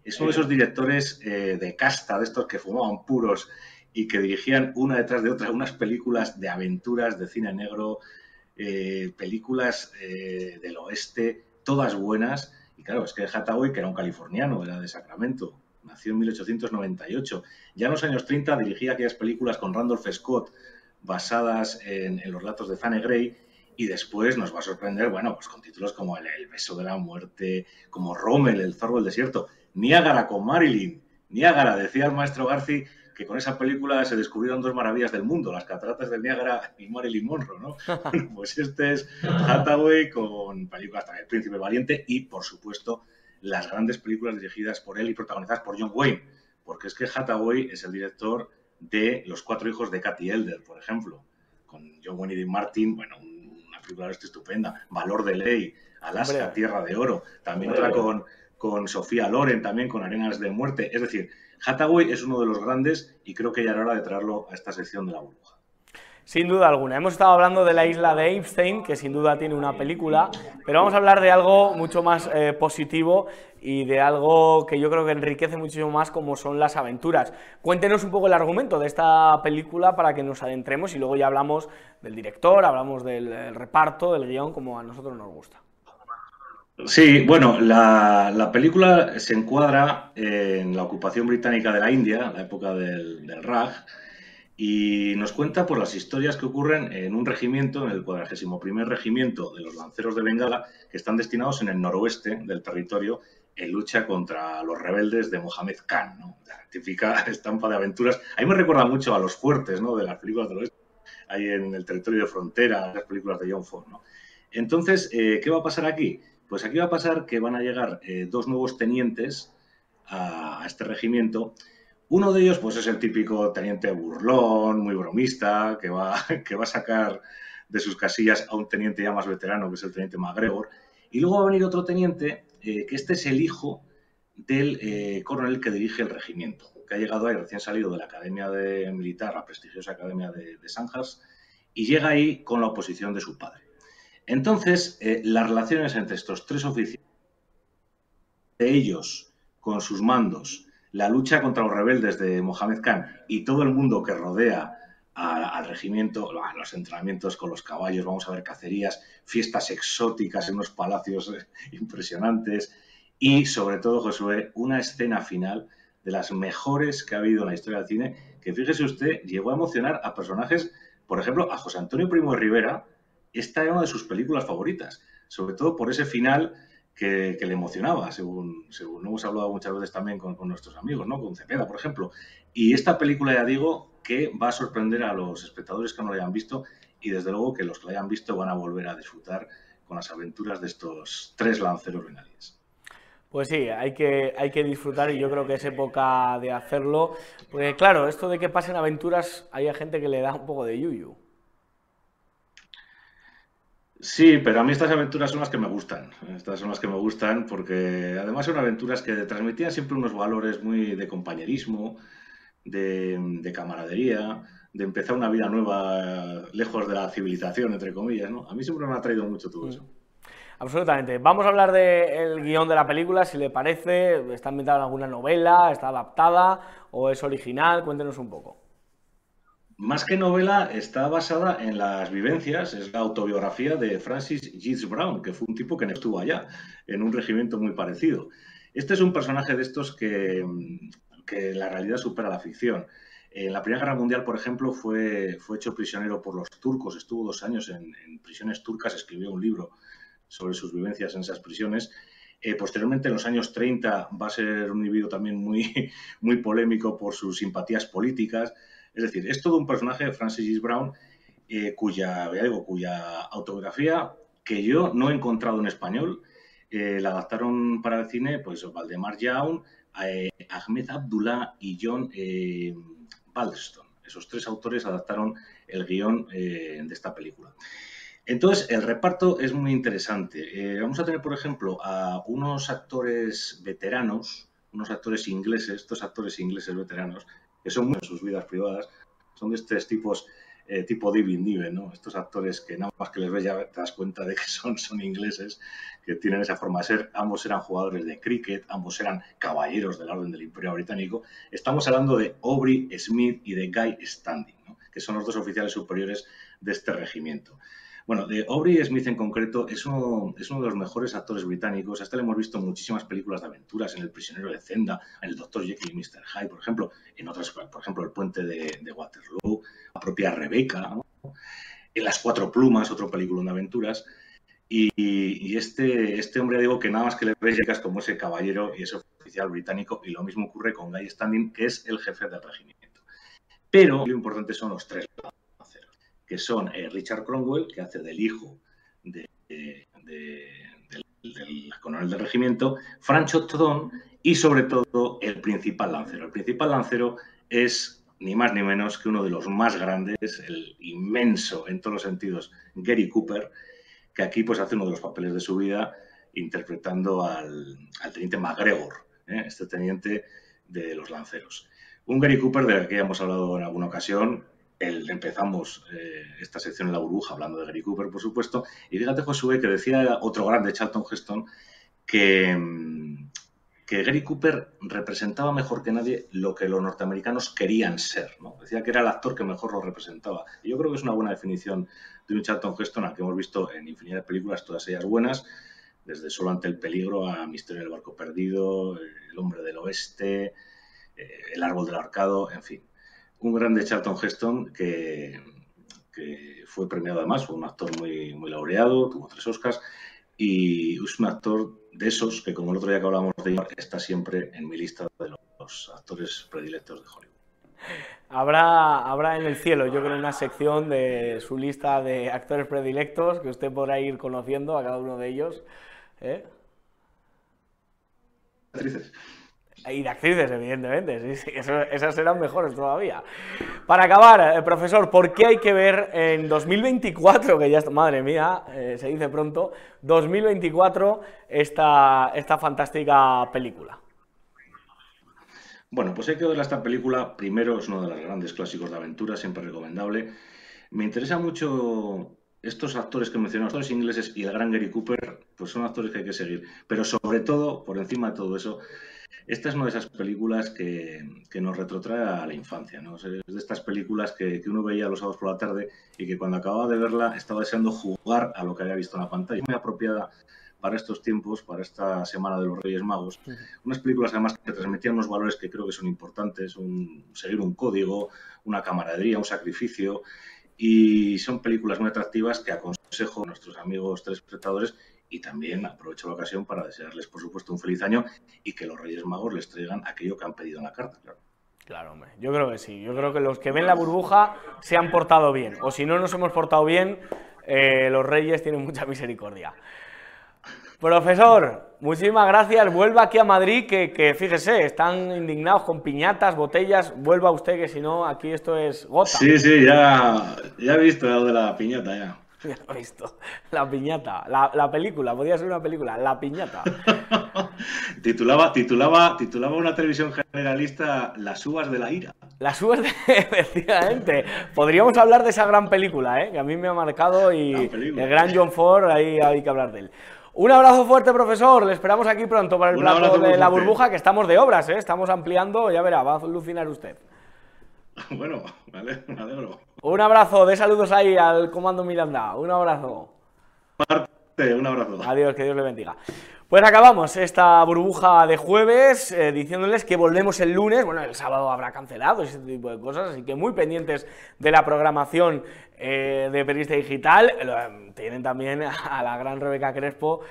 es uno de esos directores eh, de casta, de estos que fumaban puros y que dirigían una detrás de otra unas películas de aventuras, de cine negro, eh, películas eh, del oeste, todas buenas. Y claro, es que Hathaway, que era un californiano, era de Sacramento, nació en 1898. Ya en los años 30 dirigía aquellas películas con Randolph Scott basadas en, los datos de Fanny Gray y después nos va a sorprender, bueno, pues con títulos como El, beso de la muerte, como Rommel, El zorro del desierto, Niágara con Marilyn, Niágara, decía el maestro Garci que con esa película se descubrieron dos maravillas del mundo, las cataratas del Niágara y Marilyn Monroe, ¿no? pues este es Hathaway con películas también El Príncipe Valiente y, por supuesto, las grandes películas dirigidas por él y protagonizadas por John Wayne, porque es que Hathaway es el director de Los cuatro hijos de Cathy Elder, por ejemplo, con John Wayne y Dean Martin, bueno, una película estupenda, Valor de Ley, Alaska, Tierra de Oro, también otra con, con Sofía Loren, también con Arenas de Muerte, es decir, Hathaway es uno de los grandes y creo que ya era hora de traerlo a esta sección de la burbuja. Sin duda alguna. Hemos estado hablando de la isla de Epstein, que sin duda tiene una película, pero vamos a hablar de algo mucho más eh, positivo y de algo que yo creo que enriquece muchísimo más como son las aventuras. Cuéntenos un poco el argumento de esta película para que nos adentremos y luego ya hablamos del director, hablamos del reparto, del guion, como a nosotros nos gusta. Sí, bueno, la, película se encuadra en la ocupación británica de la India, la época del, del Raj, y nos cuenta por las historias que ocurren en un regimiento, en el 41 Regimiento de los Lanceros de Bengala, que están destinados en el noroeste del territorio en lucha contra los rebeldes de Mohamed Khan, ¿no? la típica estampa de aventuras. A mí me recuerda mucho a los fuertes ¿no? de las películas del oeste, ahí en el territorio de frontera, las películas de John Ford. ¿no? Entonces, eh, ¿qué va a pasar aquí? Pues aquí va a pasar que van a llegar eh, dos nuevos tenientes a, a este regimiento uno de ellos, pues, es el típico teniente burlón, muy bromista, que va, que va a sacar de sus casillas a un teniente ya más veterano, que es el teniente MacGregor. Y luego va a venir otro teniente, eh, que este es el hijo del eh, coronel que dirige el regimiento, que ha llegado ahí recién salido de la Academia de Militar, la prestigiosa Academia de, de y llega ahí con la oposición de su padre. Entonces, eh, las relaciones entre estos tres oficiales, de ellos con sus mandos, la lucha contra los rebeldes de Mohamed Khan y todo el mundo que rodea al regimiento, los entrenamientos con los caballos, vamos a ver cacerías, fiestas exóticas en unos palacios eh, impresionantes y sobre todo, Josué, una escena final de las mejores que ha habido en la historia del cine, que fíjese usted, llegó a emocionar a personajes, por ejemplo, a José Antonio Primo de Rivera, esta era una de sus películas favoritas, sobre todo por ese final que, le emocionaba, según, según hemos hablado muchas veces también con, nuestros amigos, ¿no? Con Cepeda, por ejemplo. Y esta película, ya digo, que va a sorprender a los espectadores que no la hayan visto y desde luego que los que la hayan visto van a volver a disfrutar con las aventuras de estos tres lanceros renales. Pues sí, hay que, hay que disfrutar y yo creo que es época de hacerlo. Porque claro, esto de que pasen aventuras, hay gente que le da un poco de yuyu. Sí, pero a mí estas aventuras son las que me gustan. Estas son las que me gustan porque además son aventuras que transmitían siempre unos valores muy de compañerismo, de, camaradería, de empezar una vida nueva lejos de la civilización, entre comillas. ¿no? A mí siempre me ha traído mucho todo eso. Absolutamente. Vamos a hablar del guion de la película, si le parece. ¿Está ambientada en alguna novela? ¿Está adaptada? ¿O es original? Cuéntenos un poco. Más que novela, está basada en las vivencias, es la autobiografía de Francis Giles Brown, que fue un tipo que estuvo allá, en un regimiento muy parecido. Este es un personaje de estos que, que la realidad supera la ficción. En la Primera Guerra Mundial, por ejemplo, fue, fue hecho prisionero por los turcos, estuvo dos años en, prisiones turcas, escribió un libro sobre sus vivencias en esas prisiones. Eh, posteriormente, en los años 30, va a ser un individuo también muy, muy polémico por sus simpatías políticas. Es decir, es todo un personaje de Francis Brown eh, cuya, cuya autobiografía que yo no he encontrado en español. Eh, la adaptaron para el cine pues Valdemar Young, eh, Ahmed Abdullah y John Baldeston. Esos tres autores adaptaron el guion de esta película. Entonces, el reparto es muy interesante. vamos a tener, por ejemplo, a unos actores veteranos, unos actores ingleses, estos actores ingleses veteranos, son muy en sus vidas privadas, son de estos tipos eh, tipo Divin Niven, ¿no? Estos actores que nada más que les ves ya te das cuenta de que son, son ingleses, que tienen esa forma de ser. Ambos eran jugadores de cricket, ambos eran caballeros de la Orden del Imperio Británico. Estamos hablando de Aubrey Smith y de Guy Standing, que son los dos oficiales superiores de este regimiento. Bueno, de Aubrey Smith en concreto es uno, de los mejores actores británicos. Hasta le hemos visto muchísimas películas de aventuras, en El prisionero de Zenda, en El Doctor Jekyll y Mr. Hyde, por ejemplo, en otras, por ejemplo, El puente de, Waterloo, la propia Rebeca, en Las cuatro plumas, otro película de aventuras. Y, este, este hombre, digo que nada más que le ves llegas como ese caballero y ese oficial británico, y lo mismo ocurre con Guy Standing, que es el jefe del regimiento. Pero lo importante son los tres que son eh, Richard Cromwell, que hace del hijo del coronel del regimiento, Francho Todón y sobre todo el principal lancero. El principal lancero es ni más ni menos que uno de los más grandes, el inmenso en todos los sentidos, Gary Cooper, que aquí pues hace uno de los papeles de su vida interpretando al, teniente MacGregor, ¿eh? este teniente de los lanceros. Un Gary Cooper del que ya hemos hablado en alguna ocasión, empezamos eh, esta sección en la burbuja hablando de Gary Cooper, por supuesto, y fíjate, Josué, que decía otro grande, Charlton Heston, que, mm, que Gary Cooper representaba mejor que nadie lo que los norteamericanos querían ser. ¿no? Decía que era el actor que mejor lo representaba. Y yo creo que es una buena definición de un Charlton Heston al que hemos visto en infinidad de películas, todas ellas buenas, desde Solo ante el peligro a Misterio del barco perdido, El hombre del oeste, eh, El árbol del arcado, en fin un grande Charlton Heston que, fue premiado además, fue un actor muy, muy laureado, tuvo tres Oscars y es un actor de esos que, como el otro día que hablamos de él, está siempre en mi lista de los actores predilectos de Hollywood. Habrá, habrá en el cielo, yo creo, una sección de su lista de actores predilectos que usted podrá ir conociendo a cada uno de ellos. ¿eh? Actrices. Y de actrices, evidentemente, sí, esas serán mejores todavía. Para acabar, eh, profesor, ¿por qué hay que ver en 2024, que ya está, madre mía, eh, se dice pronto, 2024, esta, esta fantástica película? Bueno, pues hay que ver esta película. Primero, es uno de los grandes clásicos de aventura, siempre recomendable. Me interesa mucho estos actores que mencionamos, actores ingleses y el gran Gary Cooper, pues son actores que hay que seguir. Pero sobre todo, por encima de todo eso, esta es una de esas películas que, nos retrotrae a la infancia, ¿no? Es de estas películas que, uno veía los sábados por la tarde y que cuando acababa de verla estaba deseando jugar a lo que había visto en la pantalla. Muy apropiada para estos tiempos, para esta Semana de los Reyes Magos. Unas películas además que transmitían unos valores que creo que son importantes, un, seguir un código, una camaradería, un sacrificio. Y son películas muy atractivas que aconsejo a nuestros amigos telespectadores Y también aprovecho la ocasión para desearles, por supuesto, un feliz año y que los Reyes Magos les traigan aquello que han pedido en la carta, claro. Claro, hombre. Yo creo que sí. Yo creo que los que ven la burbuja se han portado bien. O si no nos hemos portado bien, eh, los reyes tienen mucha misericordia. Profesor, muchísimas gracias. Vuelva aquí a Madrid, que, fíjese, están indignados con piñatas, botellas. Vuelva usted, que si no, aquí esto es gota. Sí, sí, ya, ya he visto lo de la piñata, ya. Ya lo he visto. La piñata. La, la película, podría ser una película. La piñata. titulaba, titulaba, titulaba una televisión generalista Las uvas de la ira. Las uvas de... Efectivamente. Podríamos hablar de esa gran película, ¿eh? que a mí me ha marcado y el gran John Ford, ahí hay que hablar de él. Un abrazo fuerte, profesor. Le esperamos aquí pronto para el plato de la burbuja, que estamos de obras, ¿eh? estamos ampliando. Ya verá, va a alucinar usted. Bueno, vale, me alegro. Un abrazo, de saludos ahí al comando Miranda. Un abrazo. Parte, un abrazo. Adiós, que Dios le bendiga. Pues acabamos esta burbuja de jueves eh, diciéndoles que volvemos el lunes, bueno, el sábado habrá cancelado ese tipo de cosas, así que muy pendientes de la programación eh, de Periodista Digital. Eh, tienen también a la gran Rebeca Crespo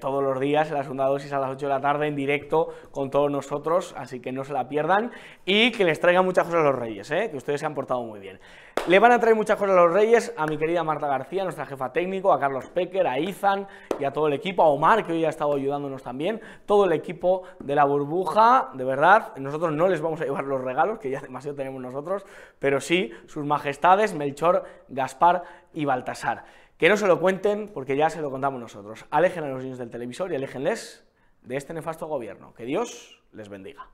todos los días en la segunda dosis a las 8 de la tarde en directo con todos nosotros, así que no se la pierdan y que les traigan muchas cosas a los Reyes, que ustedes se han portado muy bien. Le van a traer muchas cosas a los Reyes, a mi querida Marta García, nuestra jefa técnico, a Carlos Pecker, a Izan y a todo el equipo, a Omar, que hoy ha estado ayudándonos también, todo el equipo de la burbuja, de verdad, nosotros no les vamos a llevar los regalos, que ya demasiado tenemos nosotros, pero sí sus majestades, Melchor, Gaspar y Baltasar. Que no se lo cuenten, porque ya se lo contamos nosotros. Alejen a los niños del televisor y aléjenles de este nefasto gobierno. Que Dios les bendiga.